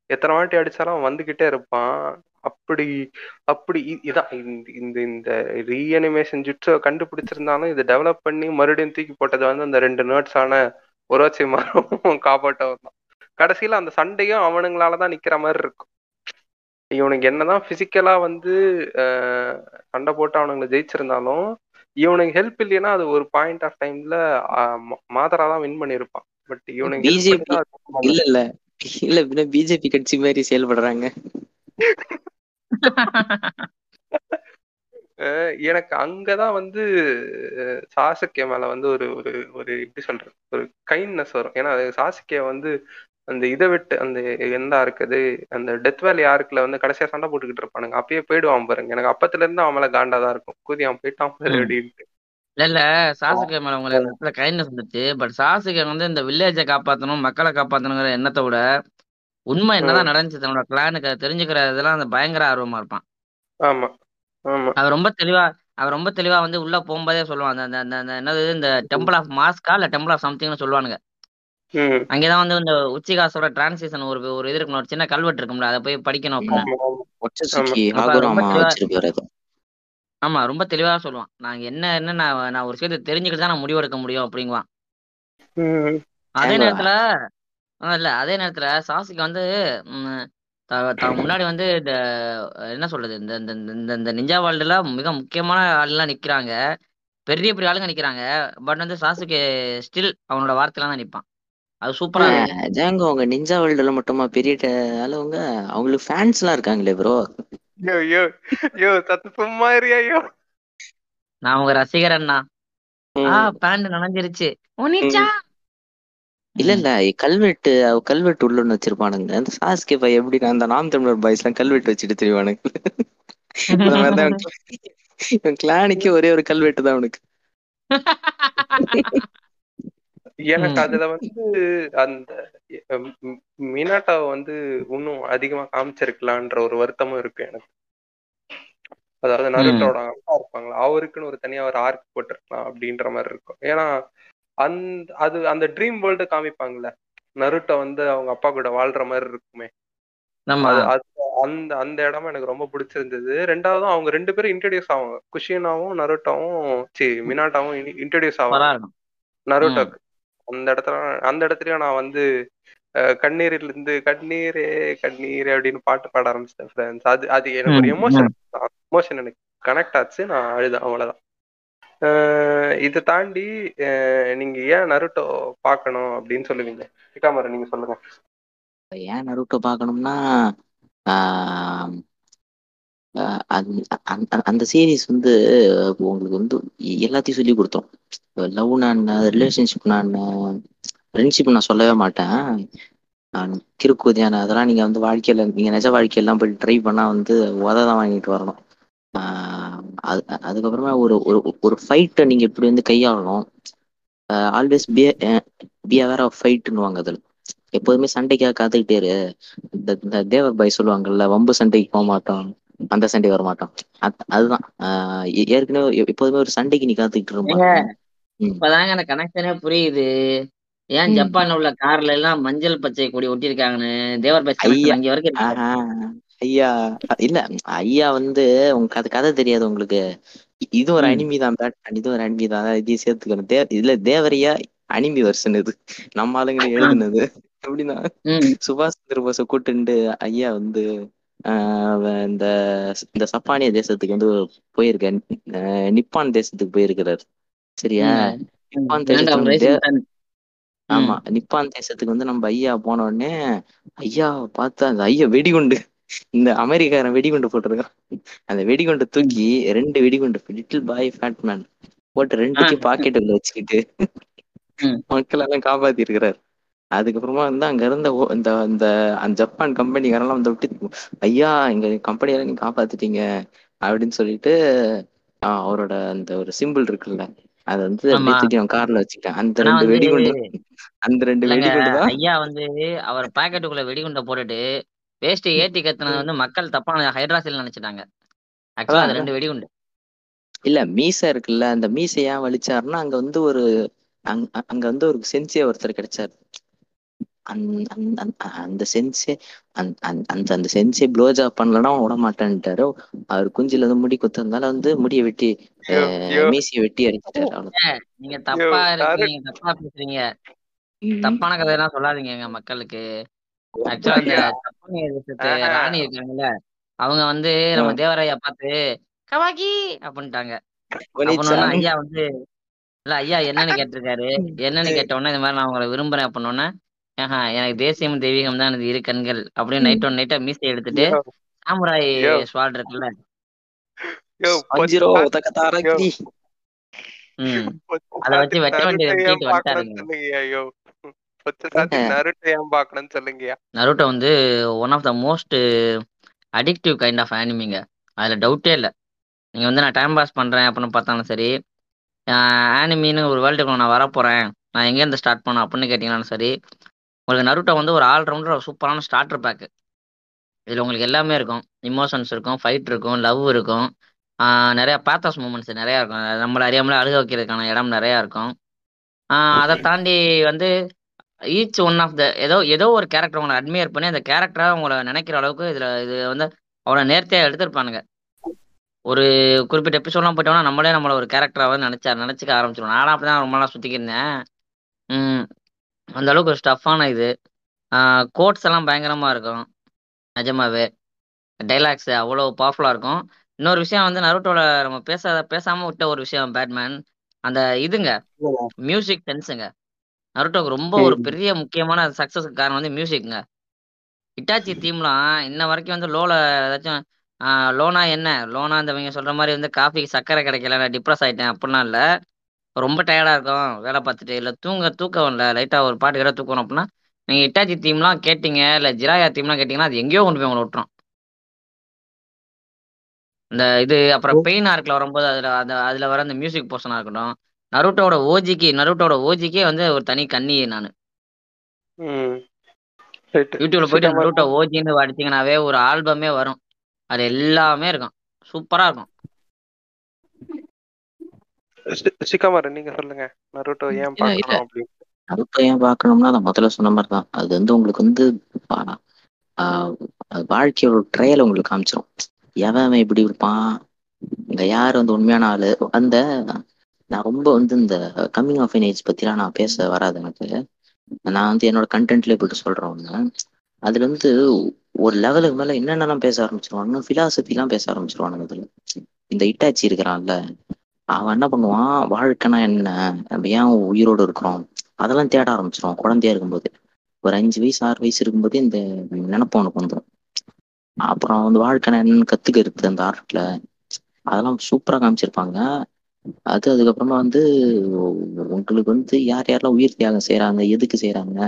[SPEAKER 2] எத்தனை வாட்டி அடிச்சாலும் அவன் வந்துகிட்டே இருப்பான். அப்படி அப்படி இ- இதான் இந்த இந்த இந்த ரீஅனிமேஷன் ஜுட்ஸை கண்டுபிடிச்சிருந்தாலும் இதை டெவலப் பண்ணி மறுபடியும் தூக்கி போட்டது வந்து அந்த ரெண்டு நேர்ட்ஸான ஒரோச்சி மரம் காப்பாட்டவர் தான். கடைசியில அந்த சண்டையும் அவனுங்களால தான் நிக்கிற மாதிரி இருக்கும். இவனுக்கு என்னதான் பிசிக்கலா வந்து சண்டை போட்டு அவனுங்களை ஜெயிச்சிருந்தாலும் இவனுக்கு ஹெல்ப் இல்லைன்னா அது ஒரு பாயிண்ட் ஆஃப் டைம்ல மாதரா தான் வின் பண்ணியிருப்பான். பட் இவனுக்கு
[SPEAKER 4] பிஜேபி இல்ல. இல்ல. இல்ல பின்ன பிஜேபி கட்சி மாதிரி செயல்படுறாங்க.
[SPEAKER 2] எனக்கு அங்கதான் வந்து அஹ், சாசுகே மேல வந்து ஒரு ஒரு ஒரு எப்படி சொல்றது? ஒரு கைண்ட்னஸ் வரும். ஏன்னா அது சாசுகே வந்து அந்த இதை விட்டு அந்த எந்த இருக்குது அந்த டெத் வேலி ஆர்க்ல வந்து கடைசியா சண்டை போட்டுக்கிட்டு இருப்பானுங்க. அப்பயே போயிடுவான் பாருங்க. எனக்கு அப்பத்துல இருந்து அவன் மேல காண்டா தான் இருக்கும். கூதி அவன் போயிட்டான். அப்படின்ட்டு.
[SPEAKER 3] இல்ல இல்ல. சாசுகே மேல உங்களுக்கு கைண்ட்னஸ் வந்துச்சு. பட் சாசுகே வந்து இந்த வில்லேஜை காப்பாத்தணும் மக்களை காப்பாத்தணுங்கிற எண்ணத்தை விட உண்மை என்னதான் நடந்துச்சு தன்னோட கிளானுக்கு அதை தெரிஞ்சுக்கிற இதெல்லாம் அந்த பயங்கர ஆர்வமா இருப்பான்.
[SPEAKER 2] ஆமா ஆமா.
[SPEAKER 3] அவர் ரொம்ப தெளிவா அவர் ரொம்ப தெளிவா வந்து உள்ள போகும்போதே சொல்லுவான். அந்த அந்த- என்னது இந்த டெம்பிள் ஆஃப் மாஸ்கா இல்ல டெம்பிள் ஆஃப் சம்திங்னு சொல்லுவானுங்க. அங்கேதான் வந்து இந்த உச்சிகாசோட டிரான்சிஷன் ஒரு ஒரு இது இருக்கும் ஒரு சின்ன கல்வெட்டு இருக்கும்ல அதை போய் படிக்கணும் அப்படின்னு
[SPEAKER 2] ஆமா
[SPEAKER 3] ரொம்ப தெளிவா
[SPEAKER 4] வச்சிருப்பாரு அது.
[SPEAKER 3] ஆமா ரொம்ப தெளிவா சொல்லுவான். நாங்க என்ன என்ன நான் நான் ஒரு விஷயத்தை தெரிஞ்சுக்கிட்டு தான் நான் முடிவெடுக்க முடியும் அப்படிங்குவான். அதே நேரத்துல இல்ல அதே நேரத்துல சாசிக்கு வந்து முன்னாடி வந்து இந்த என்ன சொல்றது இந்த இந்த இந்த- இந்த இந்த நிஞ்சா வேர்ல்டுல மிக முக்கியமான ஆளுலாம் நிக்கிறாங்க. பெரிய பெரிய ஆளுங்க நிக்கிறாங்க. பட் வந்து சாசுக்கு ஸ்டில் அவனோட வார்த்தையில தான் நிப்பான். அது சூப்பரா
[SPEAKER 4] ஜாங்கோ அவங்க நிஞ்சா வேர்ல்டுல மட்டுமா பெரிய ஆளுவங்க? அவங்களுக்கு ஃபேன்ஸ் எல்லாம் இருக்காங்களே ப்ரோ
[SPEAKER 2] யோ யோ யோ சத்து சும்மா இருயா யோ?
[SPEAKER 3] நான் உங்க ரசிகரண்ணா ஆ பேண்ட் நனைஞ்சிருச்சு. ஒனிச்சா?
[SPEAKER 4] இல்ல இல்ல கல்வெட்டு அவ கல்வெட்டு உள்ளன்னு வச்சிருப்பானுங்க. அந்த சாஸ்கே பை எப்படி அந்த நாம் தமிழர் பாய்ஸ் எல்லாம் கல்வெட்டு வச்சுட்டு இவன் கிளானிக்கு ஒரே ஒரு கல்வெட்டு தான் அவனுக்கு.
[SPEAKER 2] எனக்கு. அதுல வந்து அந்த மினாட்டாவை வந்து இன்னும் அதிகமா காமிச்சிருக்கலான்ற ஒரு வருத்தமும் இருக்கு எனக்கு. அதாவது நருட்டோட அப்பா இருப்பாங்களா அவருக்குன்னு ஒரு தனியா ஒரு ஆர்க் போட்டிருக்கலாம் அப்படின்ற மாதிரி இருக்கும். ஏன்னா அந்த அது அந்த ட்ரீம் வேர்ல்டு காமிப்பாங்கல்ல நருட்டோ வந்து அவங்க அப்பா கூட வாழ்ற மாதிரி இருக்குமே. அந்த அந்த இடமும் எனக்கு ரொம்ப பிடிச்சிருந்தது. ரெண்டாவது அவங்க ரெண்டு பேரும் இன்ட்ரடியூஸ் ஆவாங்க. குஷினாவும் நருட்டோவும் சி மினாட்டாவும் இன்ட்ரடியூஸ் ஆவாங்க. நருட்டோக்கு. அந்த இடத்துல அந்த இடத்துலயும் நான் வந்து கண்ணீரில் இருந்து கண்ணீரே கண்ணீரே அப்படின்னு பாட்டு பாட ஆரம்பிச்சிட்டேன் ஃப்ரெண்ட்ஸ் அது அது எனக்கு ஒரு எமோஷன் எமோஷன் எனக்கு கனெக்ட் ஆச்சு நான் அழுதேன் அவ்வளவுதான். இதை தாண்டி நீங்க ஏன் நருட்டோ பார்க்கணும் அப்படின்னு சொல்லுவீங்க? இக்காமர நீங்க சொல்லுங்க.
[SPEAKER 4] ஏன் நருட்டோ பார்க்கணும்னா அந்த- அந்த சீரீஸ் வந்து உங்களுக்கு வந்து எல்லாத்தையும் சொல்லி கொடுத்தோம். லவ் நான் ரிலேஷன்ஷிப் நான் ஃப்ரெண்ட்ஷிப் நான் சொல்லவே மாட்டேன். நான் கிறுக்குதியான அதெல்லாம் நீங்கள் வந்து வாழ்க்கையில் நீங்கள் நிஜ வாழ்க்கையெல்லாம் போய் ட்ரை பண்ணால் வந்து உத தான் வாங்கிட்டு வரணும். அது அதுக்கப்புறமா ஒரு ஒரு ஒரு ஃபைட்டை நீங்கள் எப்படி வந்து கையாளணும்? Always be be aware of ஃபைட்னுவாங்க அதில். எப்போதுமே சண்டைக்காக காத்துக்கிட்டே இரு. இந்த தேவர் பாய் சொல்லுவாங்கல்ல வம்பு சண்டைக்கு போக மாட்டோம். அந்த சண்டைக்கு வர மாட்டோம். அது- அதுதான். ஏற்கனவே எப்போதுமே ஒரு சண்டைக்கு நீ காத்துக்கிட்டு
[SPEAKER 3] ஏங்க
[SPEAKER 4] இருப்பாங்க ம்.
[SPEAKER 3] இப்பதாங்க அந்த கனெக்ஷனே புரியுது. ஏன். ஜப்பான்ல உள்ள கார்ல எல்லாம் மஞ்சள் பச்சை கொடி ஒட்டியிருக்காங்கன்னு தேவர்
[SPEAKER 4] ஐயா.
[SPEAKER 3] அங்க வரைக்கும்.
[SPEAKER 4] ஐயா இல்ல ஐயா வந்து உங்க கதை கதை தெரியாது உங்களுக்கு. இது ஒரு. அனிமி தான் இது ஒரு அனிமி தான். இதையும் சேர்த்துக்கணும். தே இதுல தேவரையா அனிமி வருஷன் இது. நம்ம ஆளுங்களை எழுதுனது. எப்படின்னா. சுபாஷ் சந்திர போஸ கூட்டுண்டு ஐயா வந்து இந்த இந்த சப்பானிய தேசத்துக்கு வந்து போயிருக்க அஹ் நிப்பான் தேசத்துக்கு போயிருக்கிறார். சரியா. நிப்பான்
[SPEAKER 3] Sun.
[SPEAKER 4] ஆமா நிப்பான் தேசத்துக்கு வந்து நம்ம ஐயா போன உடனே ஐயா பார்த்தா அந்த ஐயா வெடிகுண்டு. இந்த அமெரிக்காரன் வெடிகுண்டு போட்டிருக்கான். அந்த வெடிகுண்டை தூக்கி ரெண்டு வெடிகுண்டு லிட்டில் பாய் ஃபேட்மேன் போட்டு ரெண்டுத்தையும் பாக்கெட்டுக்குள்ள வச்சுக்கிட்டு. மக்கள் எல்லாம் காப்பாத்தி இருக்கிறார் அதுக்கப்புறமா வந்து அங்க இருந்த இந்த இந்த அந்த ஜப்பான் கம்பெனிக்காரெல்லாம் வந்து விட்டு ஐயா எங்க கம்பெனியெல்லாம் நீங்க காப்பாத்திட்டீங்க. அப்படின்னு சொல்லிட்டு அவரோட அந்த ஒரு சிம்பிள் இருக்குல்ல அதை வந்து அப்படியே
[SPEAKER 3] ஆமா.
[SPEAKER 4] தூக்கி அவன் கார்ல வச்சுக்கிட்டான். அந்த ரெண்டு வெடிகுண்டு அந்த ரெண்டு வெடிகுண்டு
[SPEAKER 3] ஐயா வந்து அவர் பாக்கெட்டுக்குள்ள வெடிகுண்டை போட்டுட்டு வேஸ்ட் ஏத்தி கத்துனது வந்து மக்கள் தப்பான ஹைட்ராசில் நினைச்சிட்டாங்க. ஆக்சுவலா அது ரெண்டு வெடிகுண்டு.
[SPEAKER 4] இல்ல மீசை இருக்குல்ல அந்த மீசை ஏன் வலிச்சாருன்னா அங்க வந்து ஒரு அங்க வந்து ஒரு சென்சியா ஒருத்தர் கிடைச்சாரு. அந்த அந்த- அந்த- அந்த சென்சே அந்த அந்த- அந்த அந்த சென்சே ப்ளோஜா பண்ணலன்னா அவன் விட மாட்டேன்ட்டாரு அவர் குஞ்சில இருந்து முடி குத்துறதுனால வந்து முடிய வெட்டி. மீசையை வெட்டி அடிச்சிட்டாரு
[SPEAKER 3] நீங்க தப்பா இருக்கீங்க தப்பா பேசுறீங்க. தப்பான கதையெல்லாம் சொல்லாதீங்க மக்களுக்கு ஆக்சுவலா அந்த
[SPEAKER 2] ஐயா.
[SPEAKER 3] ஜப்பானிய தேசத்து
[SPEAKER 2] ஆஹா.
[SPEAKER 3] ராணி இருக்காங்கல்ல அவங்க வந்து நம்ம தேவராயா பார்த்து கவாகி அப்படின்ட்டாங்க. ஐயா வந்து இல்ல ஐயா என்னன்னு கேட்டிருக்காரு என்னன்னு கேட்ட உடனே இந்த மாதிரி நான் உங்களை விரும்புறேன் அப்படின்னோடனே ஆஹா எனக்கு தேசியம் தெய்வீகம் தான் இது இரு கண்கள். அப்படின்னு நைட் ஒன் நைட்டா மீசை எடுத்துட்டு சாமுராய்
[SPEAKER 2] யோ.
[SPEAKER 3] ஸ்வாட் இருக்குல்ல. அத வச்சு வெட்ட வேண்டிய
[SPEAKER 2] நருட்டோ ஏன்
[SPEAKER 3] வெட்டிட்டு
[SPEAKER 2] பார்க்கணும்னு
[SPEAKER 3] வந்துட்டாருங்க
[SPEAKER 2] சொல்லுங்கய்யா, யோ. பொச்சு சாத்தி
[SPEAKER 4] ஏங்க,
[SPEAKER 2] நருட்டோ ஏன் பார்க்கணும்னு சொல்லுங்கய்யா.
[SPEAKER 3] நருட்டோ வந்து one of the most addictive kind of ஆனிமிங்க அதுல டவுட்டே இல்லை. நீங்க வந்து நான் டைம் பாஸ் பண்றேன் அப்படின்னு பார்த்தாலும் சரி ஆனிமின்னு ஒரு வேர்ல்டுக்குள்ள நான் வரப்போறேன். நான் எங்கேருந்து ஸ்டார்ட் பண்ணேன் அப்படின்னு கேட்டீங்கன்னாலும் சரி உங்களுக்கு நருட்டோ வந்து ஒரு ஆல்ரவுண்டர் சூப்பரான ஸ்டார்டர் பேக்கு இதில் உங்களுக்கு எல்லாமே இருக்கும். இமோஷன்ஸ் இருக்கும் ஃபைட் இருக்கும் லவ் இருக்கும். நிறைய பேத்தஸ் மூமெண்ட்ஸ் நிறையா இருக்கும். நம்மளை அறியாமலே அழுக வைக்கிறதுக்கான இடம் நிறையா இருக்கும். அதை தாண்டி வந்து ஈச் ஒன் ஆஃப் த ஏதோ ஏதோ ஒரு கேரக்டர் உங்களை அட்மையர் பண்ணி அந்த கேரக்டராக உங்களை நினைக்கிற அளவுக்கு இதில் இது வந்து அவ்வளோ நேர்த்தியாக எடுத்திருப்பானுங்க. ஒரு குறிப்பிட்ட எபிசோட்லாம் போயிட்டோம்னா நம்மளே நம்மள ஒரு கேரக்டராக நினச்சா நினச்சிக்க ஆரம்பிச்சிடும் நானும் அப்படி தான் ரொம்ப நாளாக சுற்றிக்கிருந்தேன் அந்த அளவுக்கு ஒரு ஸ்டஃப்பான இது. கோட்ஸ் எல்லாம் பயங்கரமாக இருக்கும். நிஜமாவே. டைலாக்ஸ் அவ்வளோ பவர்ஃபுல்லாக இருக்கும். இன்னொரு விஷயம் வந்து நருட்டோல நம்ம பேச பேசாமல் விட்ட ஒரு விஷயம் பேட்மேன் அந்த இதுங்க மியூசிக் சென்ஸுங்க நருட்டோக்கு ரொம்ப ஒரு பெரிய முக்கியமான சக்ஸஸ்க்கு காரணம் வந்து மியூசிக்ங்க இட்டாச்சி தீம்லாம் இன்ன வரைக்கும் வந்து லோல ஏதாச்சும் லோனா என்ன? லோனா இந்த இவங்க சொல்ற மாதிரி வந்து காஃபிக்கு சக்கரை கிடைக்கல நான் டிப்ரெஸ் ஆயிட்டேன் அப்படிலாம் இல்லை. ரொம்ப டயர்டா இருக்கும். வேலை பார்த்துட்டு இல்லை தூங்க தூக்கம் இல்லை. லைட்டா ஒரு பாட்டு கிட்ட தூக்கணும் அப்படின்னா நீங்க இட்டாச்சி தீம்லாம் கேட்டீங்க இல்லை ஜிராயா தீம்லாம் கேட்டீங்கன்னா அது எங்கேயோ கொண்டு போய் உங்களை விட்டுரும். இந்த இது அப்புறம் பெயின் ஆர்க்ல வரும்போது அதுல அந்த அதுல வர அந்த மியூசிக் போர்ஷனா இருக்கட்டும். நருட்டோட ஓஜிக்கு நருட்டோட ஓஜிக்கே வந்து ஒரு தனி கண்ணி நான். யூடியூப்ல போயிட்டு நருட்டோ ஓஜின்னு அடிச்சீங்கன்னாவே ஒரு ஆல்பமே வரும். அது எல்லாமே இருக்கும். சூப்பரா இருக்கும்.
[SPEAKER 2] சி- சிக்காமரு நீங்க சொல்லுங்க. நருட்டோ ஏன். பார்க்கணும் அப்படின்னு
[SPEAKER 4] நருட்டோ ஏன் பார்க்கணும்னா நான் முதல்ல சொன்ன மாதிரி தான். அது வந்து உங்களுக்கு வந்து வாழ்க்கையோட ட்ரையல் உங்களுக்கு காமிச்சிடும் எவன் இப்படி இருப்பான்? இந்த யார் வந்து உண்மையான ஆளு? அந்த நான் ரொம்ப வந்து இந்த கம்மிங் ஆஃப் ஏஜ் பத்திலாம் நான் பேச வராது எனக்கு. நான் வந்து என்னோட கண்டென்ட்ல போயிட்டு சொல்றேன் ஒண்ணு. அதுல வந்து ஒரு லெவலுக்கு மேல என்னென்னலாம் பேச ஆரம்பிச்சிருவாங்க பிலாசபிலாம் பேச ஆரம்பிச்சிருவானுங்க இதுல இந்த இட்டாச்சி இருக்கிறான்ல. அவன் என்ன பண்ணுவான்? வாழ்க்கைனா என்ன? நம்ம ஏன் உயிரோடு இருக்கிறோம்? அதெல்லாம் தேட ஆரம்பிச்சிருவான். குழந்தையா இருக்கும்போது. ஒரு அஞ்சு வயசு ஆறு வயசு இருக்கும்போது இந்த நினப்பு அவனுக்கு வந்துடும் அப்புறம் வந்து வாழ்க்கைனா என்னன்னு கத்துக்கிறது அந்த ஆர்ட்ல அதெல்லாம் சூப்பரா காமிச்சிருப்பாங்க. அது அதுக்கப்புறமா வந்து உங்களுக்கு வந்து யார் யாரெல்லாம் உயிர் தியாகம் செய்யறாங்க எதுக்கு செய்யறாங்க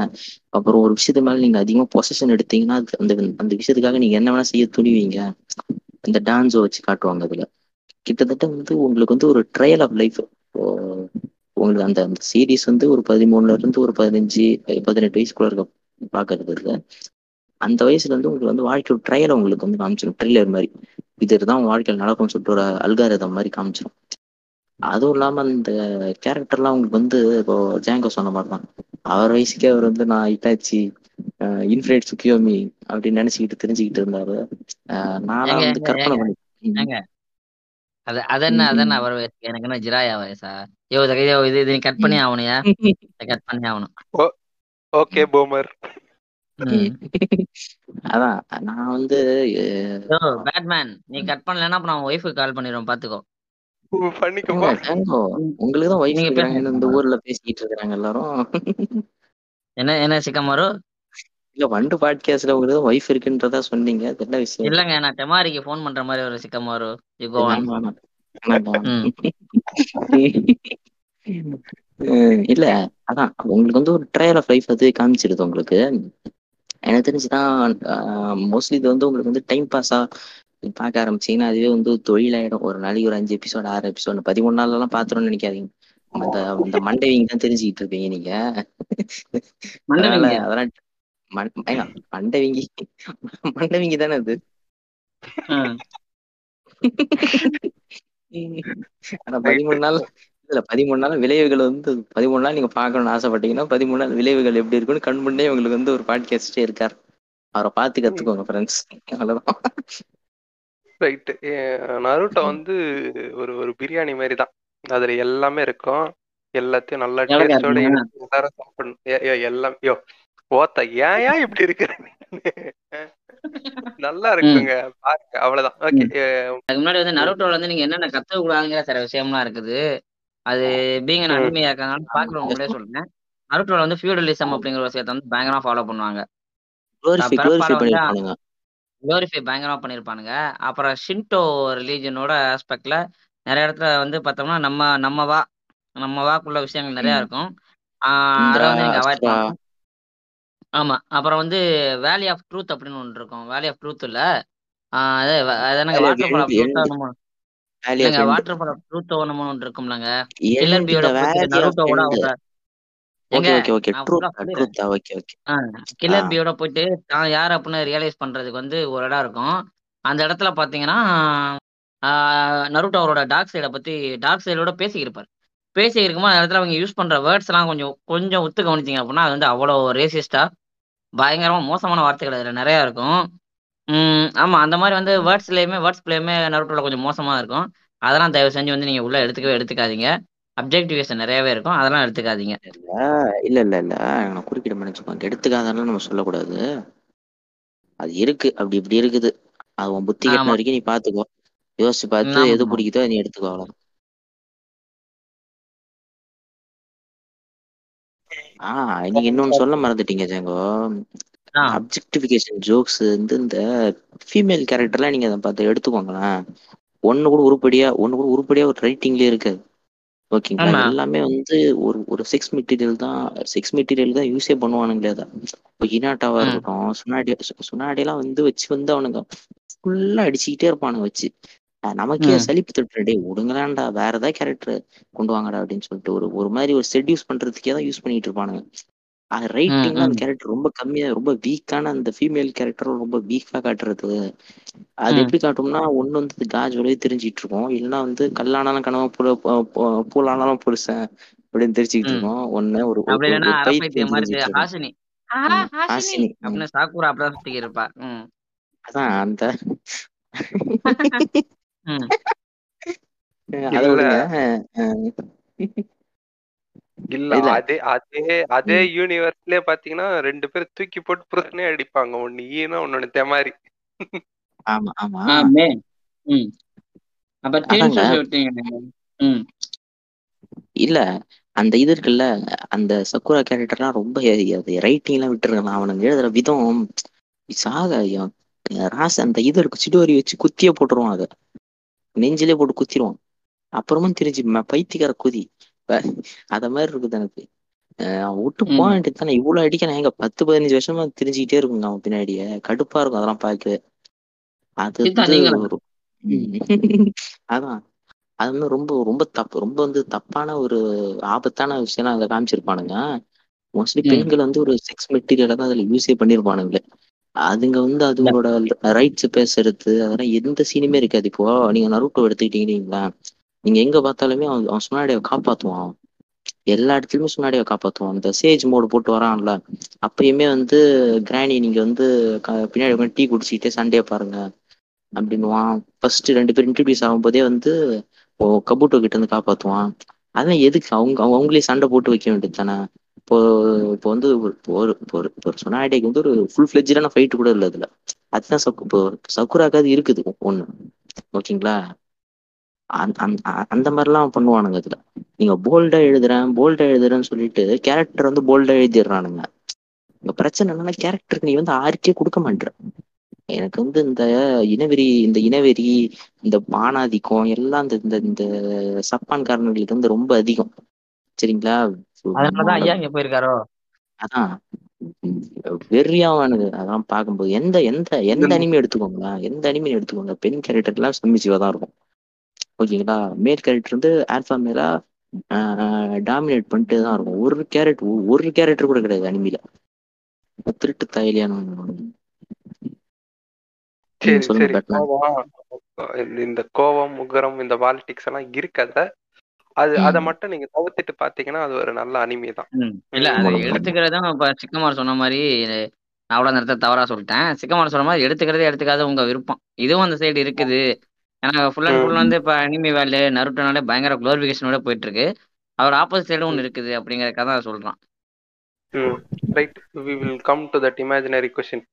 [SPEAKER 4] அப்புறம் ஒரு விஷயத்து மேல நீங்க அதிகமா பொசஷன் எடுத்தீங்கன்னா அது அந்த அந்த விஷயத்துக்காக நீங்க என்ன வேணா செய்ய துணிவீங்க. இந்த டான்ஸை வச்சு காட்டுவாங்க அதுல. கிட்டத்தட்ட வந்து உங்களுக்கு வந்து ஒரு ட்ரையல் ஆஃப் லைஃப் உங்களுக்கு அந்த அந்த சீரீஸ் வந்து ஒரு பதிமூணுல இருந்து ஒரு பதினஞ்சு பதினெட்டு வயசுக்குள்ள இருக்க பாக்குறது இல்ல. அந்த வயசுல இருந்து உங்களுக்கு வந்து வாழ்க்கையோட ட்ரையலை உங்களுக்கு வந்து காமிச்சிடும் ட்ரெய்லர் மாதிரி. இது இதுதான் வாழ்க்கையில் நடக்கும்னு சொல்லிட்டு ஒரு அல்காரதம் மாதிரி காமிச்சிடும் அதுவும் இல்லாம அந்த கேரக்டர்லாம் உங்களுக்கு வந்து இப்போ ஜாங்கோ சொன்ன மாதிரி தான் அவர் வயசுக்கே அவர் வந்து நான் இட்டாச்சி இன்ஃபினிட் சுக்கியோமி அப்படின்னு நினைச்சுக்கிட்டு தெரிஞ்சுக்கிட்டு இருந்தாரு. நானா வந்து கற்பனை பண்ணி.
[SPEAKER 3] அது அது என்ன அது என்ன
[SPEAKER 4] ம்,
[SPEAKER 3] அவர் வயசு எனக்கு என்ன ஜிராயா வயசா? யோ இது யோ, இது இது கட் பண்ணி ஆகணும்யா கட் பண்ணி ஆகணும்.
[SPEAKER 2] Okay boomer.
[SPEAKER 4] அதான் நான் வந்து
[SPEAKER 3] பேட்மேன் நீ கட் பண்ணலன்னா அப்ப நான் ஒய்ஃபுக்கு கால் பண்ணிடுவேன் பாத்துக்கோ.
[SPEAKER 4] டேங்கோ உங்களுக்கு தான் இருக்கிறாங்கன்னு இந்த ஊர்ல பேசிக்கிட்டு இருக்கிறாங்க எல்லாரும்.
[SPEAKER 3] என்ன என்ன சிக்கமாரு
[SPEAKER 4] இல்ல வண்டு பாட்காஸ்ட்ல உங்களுக்கு ஒய்ஃப் இருக்குன்றதா சொன்னீங்க. அது என்ன விஷயம்?
[SPEAKER 3] இல்லங்க நான் டெமாரிக்கு ஃபோன் பண்ற மாதிரி ஒரு சிக்கமாரு யூ கோ ஆன்
[SPEAKER 4] வேணாம், வேணாம். வேணாம்.
[SPEAKER 3] ம்.
[SPEAKER 4] அஹ் இல்ல அதான் உங்களுக்கு வந்து ஒரு ட்ரையல் ஆஃப் லைஃப் அது காமிச்சிருது உங்களுக்கு. எனக்கு தெரிஞ்சுதான் மோஸ்ட்லி இது வந்து உங்களுக்கு வந்து டைம் பாஸா பார்க்க ஆரம்பிச்சீங்கன்னா அதுவே வந்து தொழிலாயிடும். ஒரு நாளைக்கு ஒரு அஞ்சு எபிசோட் ஆறு எபிசோட் பதிமூணு நாள் எல்லாம் பாத்துரும்னு நினைக்காதீங்க. அந்த இந்த மண்டேவிங்க தான் தெரிஞ்சுக்கிட்டு இருப்பீங்க நீங்க. அதெல்லாம் மண்டவிங்கி. மண்டவிங்கி தானே அது? பதிமூணு நாள் இதுல பதிமூணு நாள் விளைவுகள் வந்து பதிமூணு நாள் நீங்க பார்க்கணும்னு ஆசைப்பட்டீங்கன்னா பதிமூணு நாள் விளைவுகள் எப்படி இருக்குன்னு கண் முன்னே உங்களுக்கு வந்து ஒரு பாட்காஸ்டே இருக்கார். அவரை பார்த்து கத்துக்கோங்க ஃப்ரெண்ட்ஸ் அவ்வளவுதான்
[SPEAKER 2] ரைட்டு நருட்டோ வந்து ஒரு ஒரு பிரியாணி மாதிரி தான். அதுல எல்லாமே இருக்கும். எல்லாத்தையும் நல்லா டேஸ்டோட எல்லாரும் சாப்பிடணும். எல்லாம் யோ ஓத்த ஏன் ஏன் இப்படி இருக்கு நல்லா இருக்குங்க. பாருங்க அவ்வளவுதான். ஓகே
[SPEAKER 3] அதுக்கு முன்னாடி வந்து நருட்டோல வந்து நீங்க என்னென்ன கத்துக்க கூடாதுங்கிற சில விஷயம்லாம் இருக்குது. அது பீங்க
[SPEAKER 2] ம்.
[SPEAKER 3] அனிமையா இருக்காங்க பாக்குறவங்களே சொல்றேன் நருட்டோல வந்து ஃபியூடலிசம் அப்படிங்கிற ஒரு விஷயத்த வந்து பயங்கரமா ஃபாலோ பண்ணுவாங்க.
[SPEAKER 4] குளோரிஃபை பண்ணிருப்பானுங்க.
[SPEAKER 3] பயங்கரமா பண்ணியிருப்பானுங்க அப்புறம் ஷின்டோ ரிலீஜனோட ஆஸ்பெக்ட்ல நிறைய இடத்துல வந்து பார்த்தோம்னா நம்ம நம்ம வா நம்ம வாக்குள்ள விஷயங்கள் நிறைய. இருக்கும். அதை வந்து நீங்க அவாய்ட் பண்ணணும். ஆமா. அப்புறம் வந்து வேலி ஆஃப் ட்ரூத் அப்படின்னு ஒன்று இருக்கும். வேலி ஆஃப் ட்ரூத் இல்ல? Waterfall of truth truth ஒன்று இருக்கும்லங்க? கில்லர்
[SPEAKER 4] End
[SPEAKER 3] பியோட
[SPEAKER 4] இல்ல,
[SPEAKER 3] போயிட்டு
[SPEAKER 4] Valley of
[SPEAKER 3] நருட்டோவோட
[SPEAKER 4] End.
[SPEAKER 3] அவங்க
[SPEAKER 4] ஓகே
[SPEAKER 3] எங்க?
[SPEAKER 4] Okay okay.
[SPEAKER 3] நான்
[SPEAKER 4] ட்ரூத்
[SPEAKER 3] ஃபுல்லா சொல்லிடுறேன்
[SPEAKER 4] ட்ரூத்தா ஓகே ஓகே.
[SPEAKER 3] கில்லர்
[SPEAKER 4] ஆ.
[SPEAKER 3] பியோட போயிட்டு தான் யார் அப்படின்னு ரியலைஸ் பண்றதுக்கு வந்து ஒரு இடம் இருக்கும். அந்த இடத்துல பாத்தீங்கன்னா நருட்டோ அவரோட டார்க் சைடை பத்தி டார்க் சைடோட பேசிக்கிருப்பார். பேசிக்கிருக்கும்போது அந்த இடத்துல அவங்க யூஸ் பண்ற வேர்ட்ஸ் எல்லாம் கொஞ்சம் கொஞ்சம் ஒத்து கவனிச்சிங்க அப்படின்னா அது வந்து அவ்வளோ ரேசிஸ்டா பயங்கரமா மோசமான வார்த்தைகள் அதுல நிறைய இருக்கும். உம் ஆமா அந்த மாதிரி வந்து வேர்ட்ஸ்லயுமே வேர்ட்ஸ் பிளேயுமே நருட்டோல கொஞ்சம் மோசமா இருக்கும். அதெல்லாம் தயவு செஞ்சு வந்து நீங்க உள்ள எடுத்துக்கவே எடுத்துக்காதீங்க. அப்ஜெக்டிவேஷன் நிறையவே இருக்கும். அதெல்லாம் எடுத்துக்காதீங்க.
[SPEAKER 4] இல்ல இல்ல இல்ல நான் குறுக்கிட மன்னிச்சுக்கோங்க எடுத்துக்காதெல்லாம் நம்ம சொல்லக்கூடாது. அது இருக்கு. அப்படி இப்படி இருக்குது. அது உன் புத்தி. வரைக்கும் நீ பாத்துக்கோ. யோசிச்சு பார்த்து. எது பிடிக்குதோ நீ எடுத்துக்கோ அவ்வளவு ஆஹ் நீங்க இன்னொன்னு சொல்ல மறந்துட்டீங்க ஜெங்கோ. அப்ஜெக்டிபிகேஷன் ஜோக்ஸ் வந்து இந்த ஃபீமேல் கேரக்டர்லாம் நீங்க அதை பார்த்து எடுத்துக்கோங்களேன் ஒண்ணு கூட உருப்படியா ஒண்ணு கூட உருப்படியா ஒரு ரைட்டிங்லயே இருக்காது ஓகேங்களா. எல்லாமே வந்து ஒரு ஒரு செக்ஸ் மெட்டீரியல் தான் செக்ஸ் மெட்டீரியல் தான் யூஸே பண்ணுவானுங்களே அதை இப்போ இனாட்டாவா. இருக்கட்டும் சுனாடி சுனாடி எல்லாம் வந்து வச்சு வந்து அவனுங்க ஃபுல்லா அடிச்சுக்கிட்டே இருப்பானுங்க வச்சு நமக்கே. சலிப்பு தட்டுற டே விடுங்களாண்டா வேற ஏதாவது கேரக்டர் கொண்டு வாங்கடா அப்படின்னு சொல்லிட்டு ஒரு ஒரு மாதிரி ஒரு செட்யூஸ் பண்றதுக்கே தான் யூஸ் பண்ணிட்டு இருப்பானுங்க அது ரைட்டிங்ல அந்த. கேரக்டர் ரொம்ப கம்மியா ரொம்ப வீக்கான அந்த ஃபீமேல் கேரக்டர் ரொம்ப வீக்கா காட்டுறது அது. எப்படி காட்டும்னா ஒண்ணு வந்து காஜ் வழியே தெரிஞ்சிட்டு இருக்கோம் இல்லைன்னா வந்து கல்லானாலும் கனவா புல பூலானாலும் புருஷன் அப்படின்னு தெரிஞ்சுக்கிட்டு. இருக்கோம் ஒண்ணு ஒரு
[SPEAKER 3] ஹாசினி. அப்படின்னு சாக்குரா இருப்பா
[SPEAKER 4] அதான் அந்த
[SPEAKER 2] இல்ல. அதே அதே அதே யூனிவர்ஸ்லயே பாத்தீங்கன்னா ரெண்டு பேரும் தூக்கி போட்டு புருஷனே அடிப்பாங்க. ஒண்ணு ஈனா ஒண்ணு தெமாரி.
[SPEAKER 4] ஆமா ஆமா.
[SPEAKER 3] ஆமே. ம். அப்ப
[SPEAKER 4] இல்ல அந்த இது இருக்குல்ல அந்த சக்குரா கேரக்டர்லாம் ரொம்ப ரைட்டிங் எல்லாம் விட்டுருக்கலாம். அவனுங்க எழுதுற விதம் சாக ராச அந்த இது இருக்கு சிடுவரி வச்சு குத்தியே போட்டுருவான் அதை. நெஞ்சிலே போட்டு குத்திடுவான் அப்புறமும் தெரிஞ்சு பைத்தியக்கார குதி. அத மாதிரி இருக்குது எனக்கு. அவன் விட்டு. போக வேண்டியது தானே இவ்வளவு அடிக்க நான் எங்க பத்து பதினஞ்சு வருஷமா தெரிஞ்சுக்கிட்டே இருக்குங்க அவன் பின்னாடியே. கடுப்பா இருக்கும் அதெல்லாம் பார்க்கவே. அது. அதான். அது வந்து ரொம்ப ரொம்ப தப்பு ரொம்ப வந்து தப்பான ஒரு ஆபத்தான விஷயம் அதை காமிச்சிருப்பானுங்க. மோஸ்ட்லி. பெண்கள் வந்து ஒரு செக்ஸ் மெட்டீரியலை தான் அதுல யூஸே பண்ணிருப்பானுங்களே. அதுங்க வந்து அதுங்களோட ரைட்ஸ் பேசுறது அதெல்லாம் எந்த சீனுமே இருக்காது. இப்போ நீங்க நருட்டோ எடுத்துக்கிட்டீங்கன்னா நீங்க எங்க பார்த்தாலுமே அவன் அவன் சுனாடியை காப்பாத்துவான். எல்லா இடத்துலயுமே சுனாடியை காப்பாத்துவான். அந்த சேஜ் மோடு போட்டு வரான்ல. அப்பயுமே வந்து கிராணி நீங்க வந்து க- பின்னாடி டீ குடிச்சிக்கிட்டே சண்டையை பாருங்க அப்படின்னுவான். ஃபர்ஸ்ட் ரெண்டு பேரும் இன்ட்ரடியூஸ் ஆகும்போதே வந்து ஓ கபூட்டோ கிட்ட இருந்து காப்பாத்துவான். அதெல்லாம் எதுக்கு? அவங்க- அவங்களே சண்டை போட்டு வைக்க வேண்டியது தானே? இப்போ இப்போ வந்து ஒரு ஒரு ஒரு சொனாடிக்கு வந்து ஒரு ஃபுல் ஃபிளெஜான ஃபைட் கூட இல்லை அதுல. அதுதான் சக்கு இப்போ சக்குராக்காவது இருக்குது ஒண்ணு. ஓகேங்களா? அந்த மாதிரிலாம் பண்ணுவானுங்க அதுல. நீங்க போல்டா எழுதுறேன் போல்டா எழுதுறேன்னு சொல்லிட்டு கேரக்டர் வந்து போல்டா எழுதிடுறானுங்க. இங்க பிரச்சனை என்னன்னா கேரக்டருக்கு நீ வந்து ஆர்க்கே கொடுக்க மாட்டேற எனக்கு வந்து இந்த இனவெறி இந்த இனவெறி இந்த பானாதிக்கம் எல்லாம் இந்த இந்த இந்த சப்பான்காரனுங்களுக்கு வந்து ரொம்ப அதிகம். சரிங்களா?
[SPEAKER 3] அதனாலதான் ஐயா இங்க போயிருக்காரோ?
[SPEAKER 4] அதான். வெறியாவானுது அதெல்லாம் பார்க்கும்போது எந்த எந்த எந்த அனிமே எடுத்துக்கோங்களேன் எந்த அனிமே எடுத்துக்கோங்க. பெண் கேரக்டர் எல்லாம் சம்மிச்சிவா தான் இருக்கும். ஓகேங்களா? மேல் கேரக்டர் வந்து ஆல்பா மேலா டாமினேட் பண்ணிட்டு தான் இருக்கும். ஒரு கேரக்டர் ஒரு கேரக்டர் கூட கிடையாது அனிமில. திருட்டு தைலியான
[SPEAKER 2] சரி
[SPEAKER 4] சொல்லுங்க
[SPEAKER 2] சரி. இந்த- கோவம் முகரம் இந்த பாலிடிக்ஸ் எல்லாம் இருக்காத அது. அதை மட்டும் நீங்க தவிர்த்துட்டு பாத்தீங்கன்னா அது ஒரு நல்ல அனிமே தான்.
[SPEAKER 3] இல்ல அது. எடுத்துக்கிறதும் இப்ப சிக்கமார் சொன்ன மாதிரி நான் அவ்வளவு நேரத்தை தவறா சொல்லிட்டேன். சிக்கமார் சொன்ன மாதிரி எடுத்துக்கிறதே எடுத்துக்காத உங்க விருப்பம். இதுவும் அந்த சைடு இருக்குது. ஏன்னா ஃபுல் அண்ட் ஃபுல். வந்து இப்ப அனிமி வேலு நருட்டோனாலே பயங்கர குளோரிபிகேஷனோட போயிட்டு இருக்கு அவர் ஆப்போசிட் சைடும் ஒன்று இருக்குது அப்படிங்கறதுக்காக தான் சொல்றான்.
[SPEAKER 2] Right we will come to that imaginary question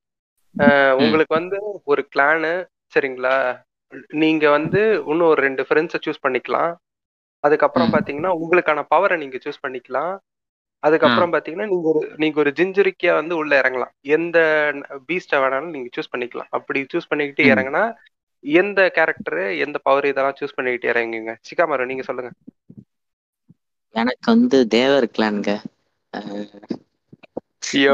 [SPEAKER 2] உங்களுக்கு வந்து ஒரு கிளானு சரிங்களா? நீங்க வந்து இன்னும் ஒரு ரெண்டு ஃப்ரெண்ட்ஸை சூஸ் பண்ணிக்கலாம். அதுக்கப்புறம். பாத்தீங்கன்னா உங்களுக்கான பவரை நீங்க சூஸ் பண்ணிக்கலாம். அதுக்கப்புறம் பாத்தீங்கன்னா நீங்க ஒரு நீங்க ஒரு ஜிஞ்சரிக்கியா வந்து உள்ள இறங்கலாம். எந்த பீஸ்ட வேணாலும் நீங்க சூஸ் பண்ணிக்கலாம். அப்படி சூஸ் பண்ணிக்கிட்டு. இறங்குனா எந்த கேரக்டர் எந்த பவர் இதெல்லாம் சூஸ் பண்ணிக்கிட்டு இறங்குங்க சிக்காமரம் நீங்க சொல்லுங்க.
[SPEAKER 4] எனக்கு வந்து தேவர் கிளான்ங்க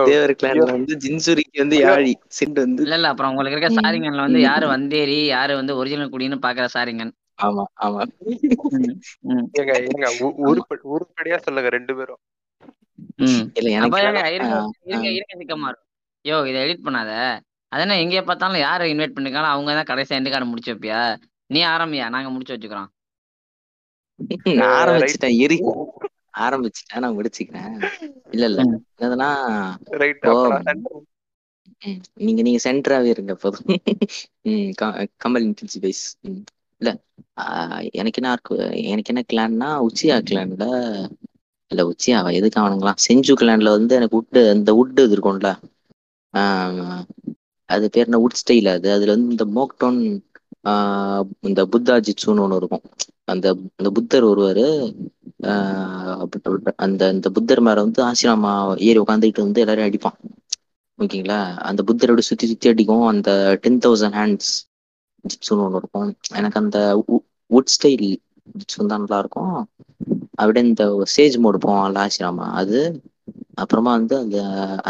[SPEAKER 4] தேவர் கிளான்ல வந்து ஜின்சுரிக்கு வந்து. யாழி சிண்டு வந்து
[SPEAKER 3] இல்ல இல்ல. அப்புறம் உங்களுக்கு இருக்க. சாரிங்கன்ல வந்து. யாரு வந்தேரி யாரு வந்து ஒரிஜினல் குடின்னு பாக்குற சாரிங்கன்.
[SPEAKER 4] ஆமா ஆமா.
[SPEAKER 2] ஏங்க ஏங்க உருப்படியா சொல்லுங்க ரெண்டு பேரும்.
[SPEAKER 4] இல்ல
[SPEAKER 3] அப்ப
[SPEAKER 4] எனக்கு
[SPEAKER 3] யோ இதை எடிட் பண்ணாத. அதென்ன எங்கே பார்த்தாலும் யாரை இன்வைட் பண்ணிருக்காங்களோ அவங்க தான் கடைசியா எண்டு கார்டு முடிச்சு வைப்பியா? நீ ஆரம்பியா? நாங்க முடிச்சு வச்சுக்கிறோம்.
[SPEAKER 4] ஆரம்பிச்சிட்டேன் இரு. ஆரம்பிச்சிட்டேன் நான் முடிச்சுக்கிறேன். இல்ல இல்ல. என்னதுன்னா நீங்க நீங்க சென்டராவே இருங்க போதும். கமல் இன்டென்சி பேஸ் இல்ல. ஆஹ், எனக்கு என்ன எனக்கு என்ன கிளான்னா உச்சியா கிளான்ல இல்ல உச்சியாவா எதுக்கு அவனுங்களாம்? செஞ்சு கிளான்ல வந்து எனக்கு உட்டு இந்த உட்டு இது இருக்கும்ல. ஆஹ், அது பேர் என்ன உட் ஸ்டைல் அது. அதுல வந்து இந்த மோக்டோன் ஆஹ், இந்த புத்தா ஜிட்சுன்னு ஒன்று இருக்கும். அந்த அந்த புத்தர் ஒருவர் அந்த அந்த புத்தர் மேல வந்து ஆசிரமா ஏறி உட்காந்துக்கிட்டு வந்து எல்லாரையும் அடிப்பான். ஓகேங்களா? அந்த புத்தரோட சுத்தி சுத்தி அடிக்கும். அந்த டென் தௌசண்ட் ஹேண்ட்ஸ் ஜிட்ஸுன்னு ஒன்று இருக்கும் எனக்கு அந்த வுட் ஸ்டைல் ஜிட்ஸு தான் நல்லா இருக்கும் அப்படியே இந்த சேஜ் மோடு போவான் ஆசிராமா அது அப்புறமா வந்து அந்த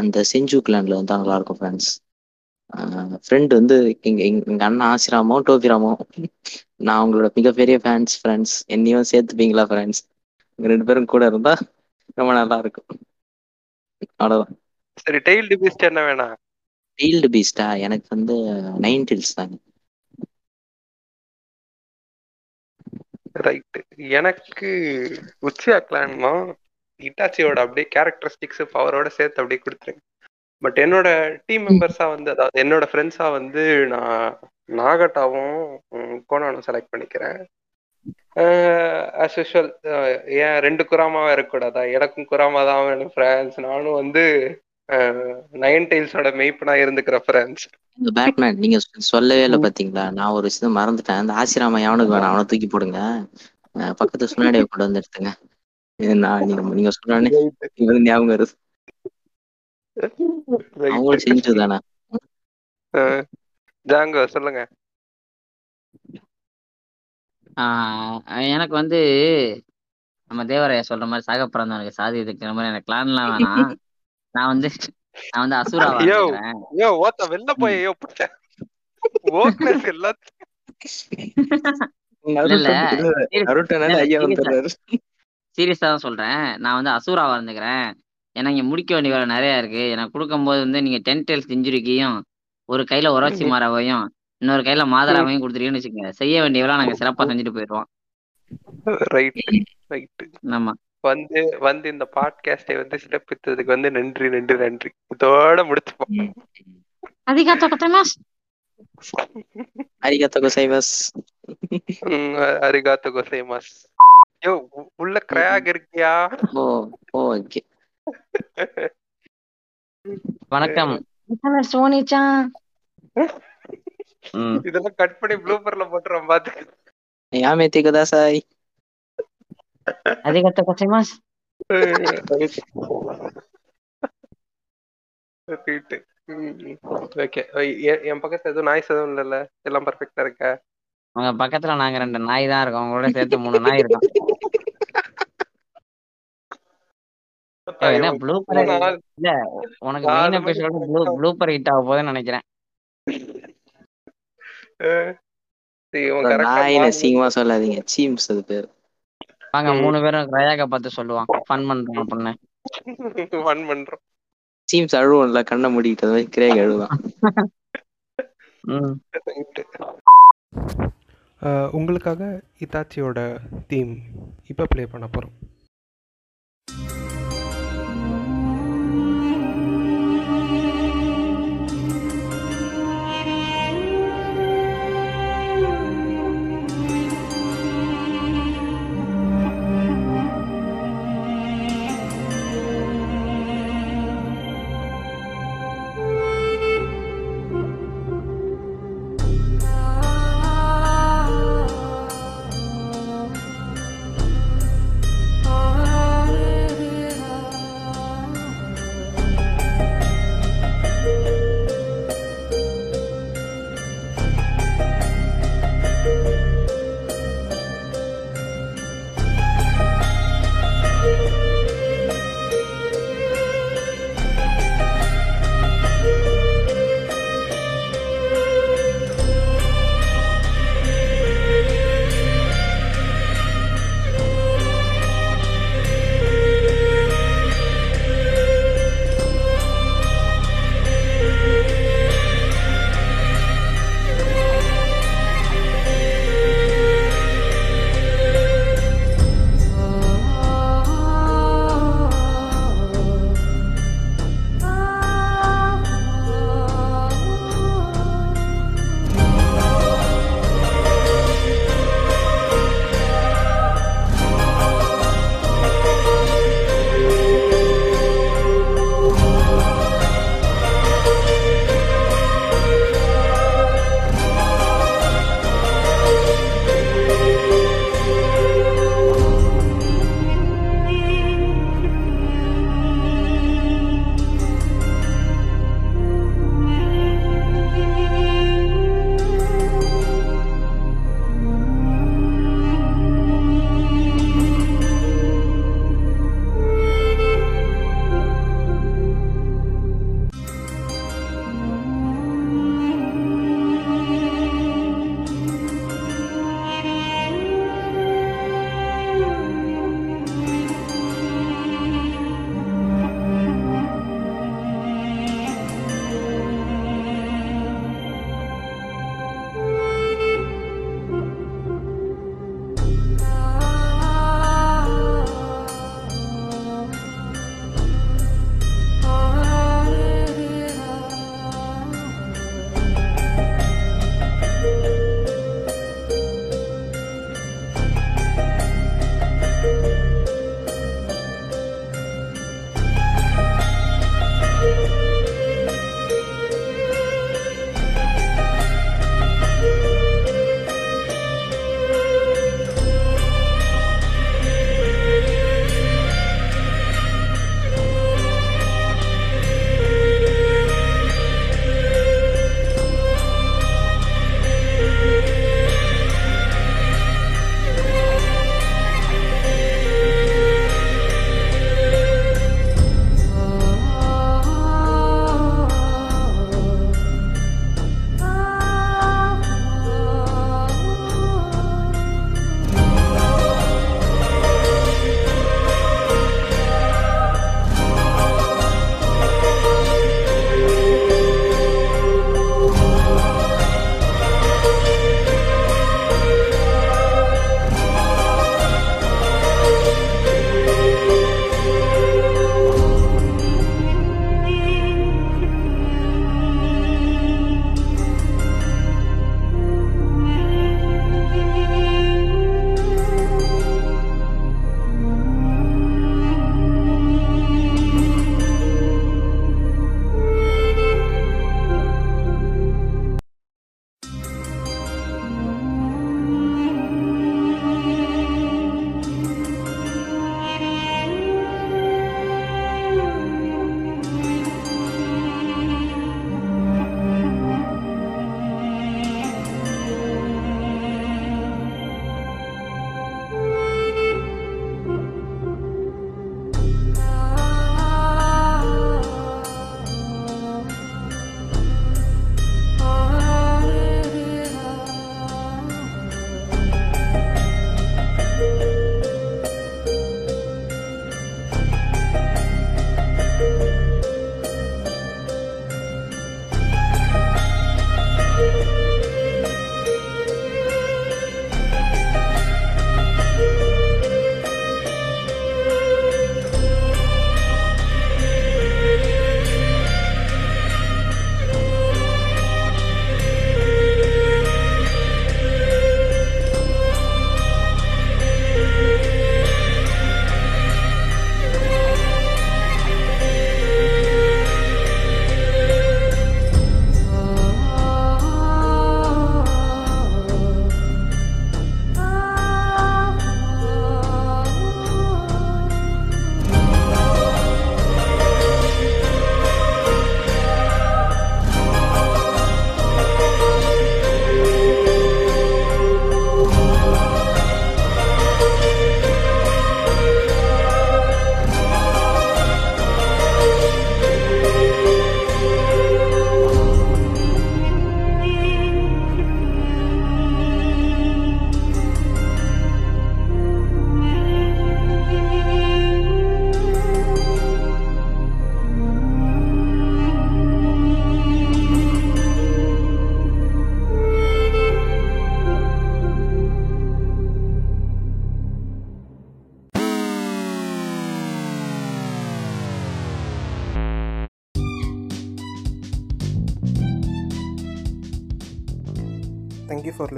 [SPEAKER 4] அந்த செஞ்சு கிளான்ல வந்து நல்லா இருக்கும் ஃப்ரெண்ட்ஸ் ஃப்ரெண்ட் வந்து எங்க எங்க அண்ணன் ஆசிராமோ டோபிராமோ நான் உங்களோட மிகப்பெரிய ஃபேன்ஸ் ஃப்ரெண்ட்ஸ் என்னையும் சேர்த்துப்பீங்களா ஃப்ரெண்ட்ஸ் ரெண்டு பேரும் கூட இருந்தா ரொம்ப நல்லா இருக்கும் அவ்வளவுதான்.
[SPEAKER 2] சரி டெய்ல்டு பீஸ்ட் என்ன வேணாம்
[SPEAKER 4] ஃபீல்டு பீஸ்டா எனக்கு வந்து நைன் டில்ஸ் தாங்க.
[SPEAKER 2] ரைட் எனக்கு உச்சியா கிளான்மா இட்டாச்சியோட அப்படியே கேரக்டரிஸ்டிக்ஸ் பவரோட சேர்த்து அப்படியே கொடுத்துருங்க. பட் என்னோட டீம் மெம்பர்ஸா வந்து அதாவது என்னோட ஃப்ரெண்ட்ஸா வந்து நான் நாகட்டாவும் கோனானும் செலக்ட் பண்ணிக்கிறேன். அஸ் யூஷுவல் ஏன் ரெண்டு குராமாவா இருக்கக்கூடாதா? எனக்கும் குராமா தான் வேணும் ஃப்ரெண்ட்ஸ் நானும் வந்து நைன் டைல்ஸோட மெய்ப்பனா இருந்துக்கிற ஃப்ரெண்ட்ஸ்
[SPEAKER 4] இந்த பேட்மேன் நீங்க சொல்லவே இல்லை பாத்தீங்களா? நான் ஒரு விஷயம் மறந்துட்டேன். அந்த ஆசிராம எவனுக்கு வேணாம் அவனை தூக்கி போடுங்க. பக்கத்து சுனாடியை கொண்டு வந்து எடுத்துங்க. இது நான் நீங்க நீங்க இவரு ஞாபகம் வருது. அவங்களும் செஞ்சு தானே.
[SPEAKER 2] ஜாங்கோ சொல்லுங்க.
[SPEAKER 3] ஆஹ் எனக்கு வந்து நம்ம தேவரையா சொல்ற மாதிரி சாக பிறந்தவனுக்கு சாதி இருக்கிற மாதிரி எனக்கு பிளான்லாம் வேணாம். நான் வந்து நான் வந்து அசுராவா
[SPEAKER 2] யோ யோ ஓத்த வெளில போய் யோ புட்ட ஓக்னஸ்
[SPEAKER 3] சீரியஸா தான் சொல்றேன். நான் வந்து அசூராவா இருந்துக்கிறேன் ஏன்னா இங்க முடிக்க வேண்டிய வேலை நிறைய இருக்கு. எனக்கு கொடுக்கும்போது வந்து நீங்க டென் டெல்ஸ் இன்ஜுரிக்கையும் ஒரு கையில ஒராச்சி மாராவையும் இன்னொரு கையில மாதராவையும் கொடுத்துருக்கீங்கன்னு வச்சுக்கோங்க. செய்ய வேண்டிய வேலை நாங்க சிறப்பா செஞ்சுட்டு போயிடுவோம்
[SPEAKER 2] ரைட் ரைட்
[SPEAKER 3] ஆமா.
[SPEAKER 2] வந்து வந்து இந்த பாட்காஸ்டை வந்து சிறப்பித்ததுக்கு வந்து நன்றி நன்றி நன்றி. இதோட முடிச்சுப்போம்.
[SPEAKER 3] அதிகாத்தோ கொத்தமாஸ்
[SPEAKER 4] அரிகத்தோ கோசைமஸ்
[SPEAKER 2] அரிகாத்து கோசைமாஸ் யோ உள்ள கிராக் இருக்கியா?
[SPEAKER 4] ஓ ஓகே
[SPEAKER 3] வணக்கம். சோனிச்சான்
[SPEAKER 2] இதெல்லாம் கட் பண்ணி ப்ளூப்பர்ல போட்டுறோம் பாத்து
[SPEAKER 4] யாமே குதாசாய்
[SPEAKER 3] அதிகாத்தோ கொத்தமாஸ்
[SPEAKER 2] ஓகே என் பக்கத்துல எதுவும் நாய்ஸ் எதுவும் இல்லைல்ல எல்லாம் பர்ஃபெக்டா இருக்க
[SPEAKER 3] உங்க பக்கத்துல நாங்க ரெண்டு நாய் தான் இருக்கோம் உங்களோட சேர்த்து மூணு நாய் இருக்கோம் ஏய், என்ன ப்ளூப்பர்
[SPEAKER 2] நாலு-
[SPEAKER 3] இல்ல உனக்கு மெயின் எபிசோட ப்ளூ ப்ளூப்பர் ஹிட் ஆக போகுதுன்னு நினைக்கிறேன்.
[SPEAKER 4] சீங்கமா சொல்லாதீங்க. சீம்ஸ் அது பேர்.
[SPEAKER 3] வாங்க. மூணு பேரும் ரயாக்க பார்த்து சொல்லுவான் ஃபன் பண்றோம் அப்படின்னு
[SPEAKER 2] fun பண்றோம்.
[SPEAKER 4] சீம்ஸ் அழுவும்ல கண்ணை மூடிக்கிட்டு அது மாதிரி கிரேக் அழுவான்
[SPEAKER 1] உங்களுக்காக இத்தாச்சியோட தீம் இப்போ ப்ளே பண்ண போகிறோம்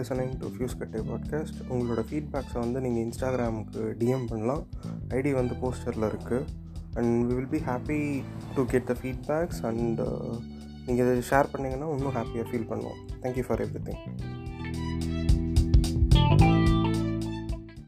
[SPEAKER 1] லிசனிங் டு ஃபியூஸ் கட்டே பாட்காஸ்ட் உங்களோட ஃபீட்பேக்ஸை வந்து நீங்கள் இன்ஸ்டாகிராமுக்கு டிஎம் பண்ணலாம். ஐடி வந்து போஸ்டரில் இருக்குது and we will be happy to get the feedbacks and நீங்கள் இதை ஷேர் பண்ணிங்கன்னா இன்னும் ஹாப்பியாக ஃபீல் பண்ணுவோம். Thank you for every thing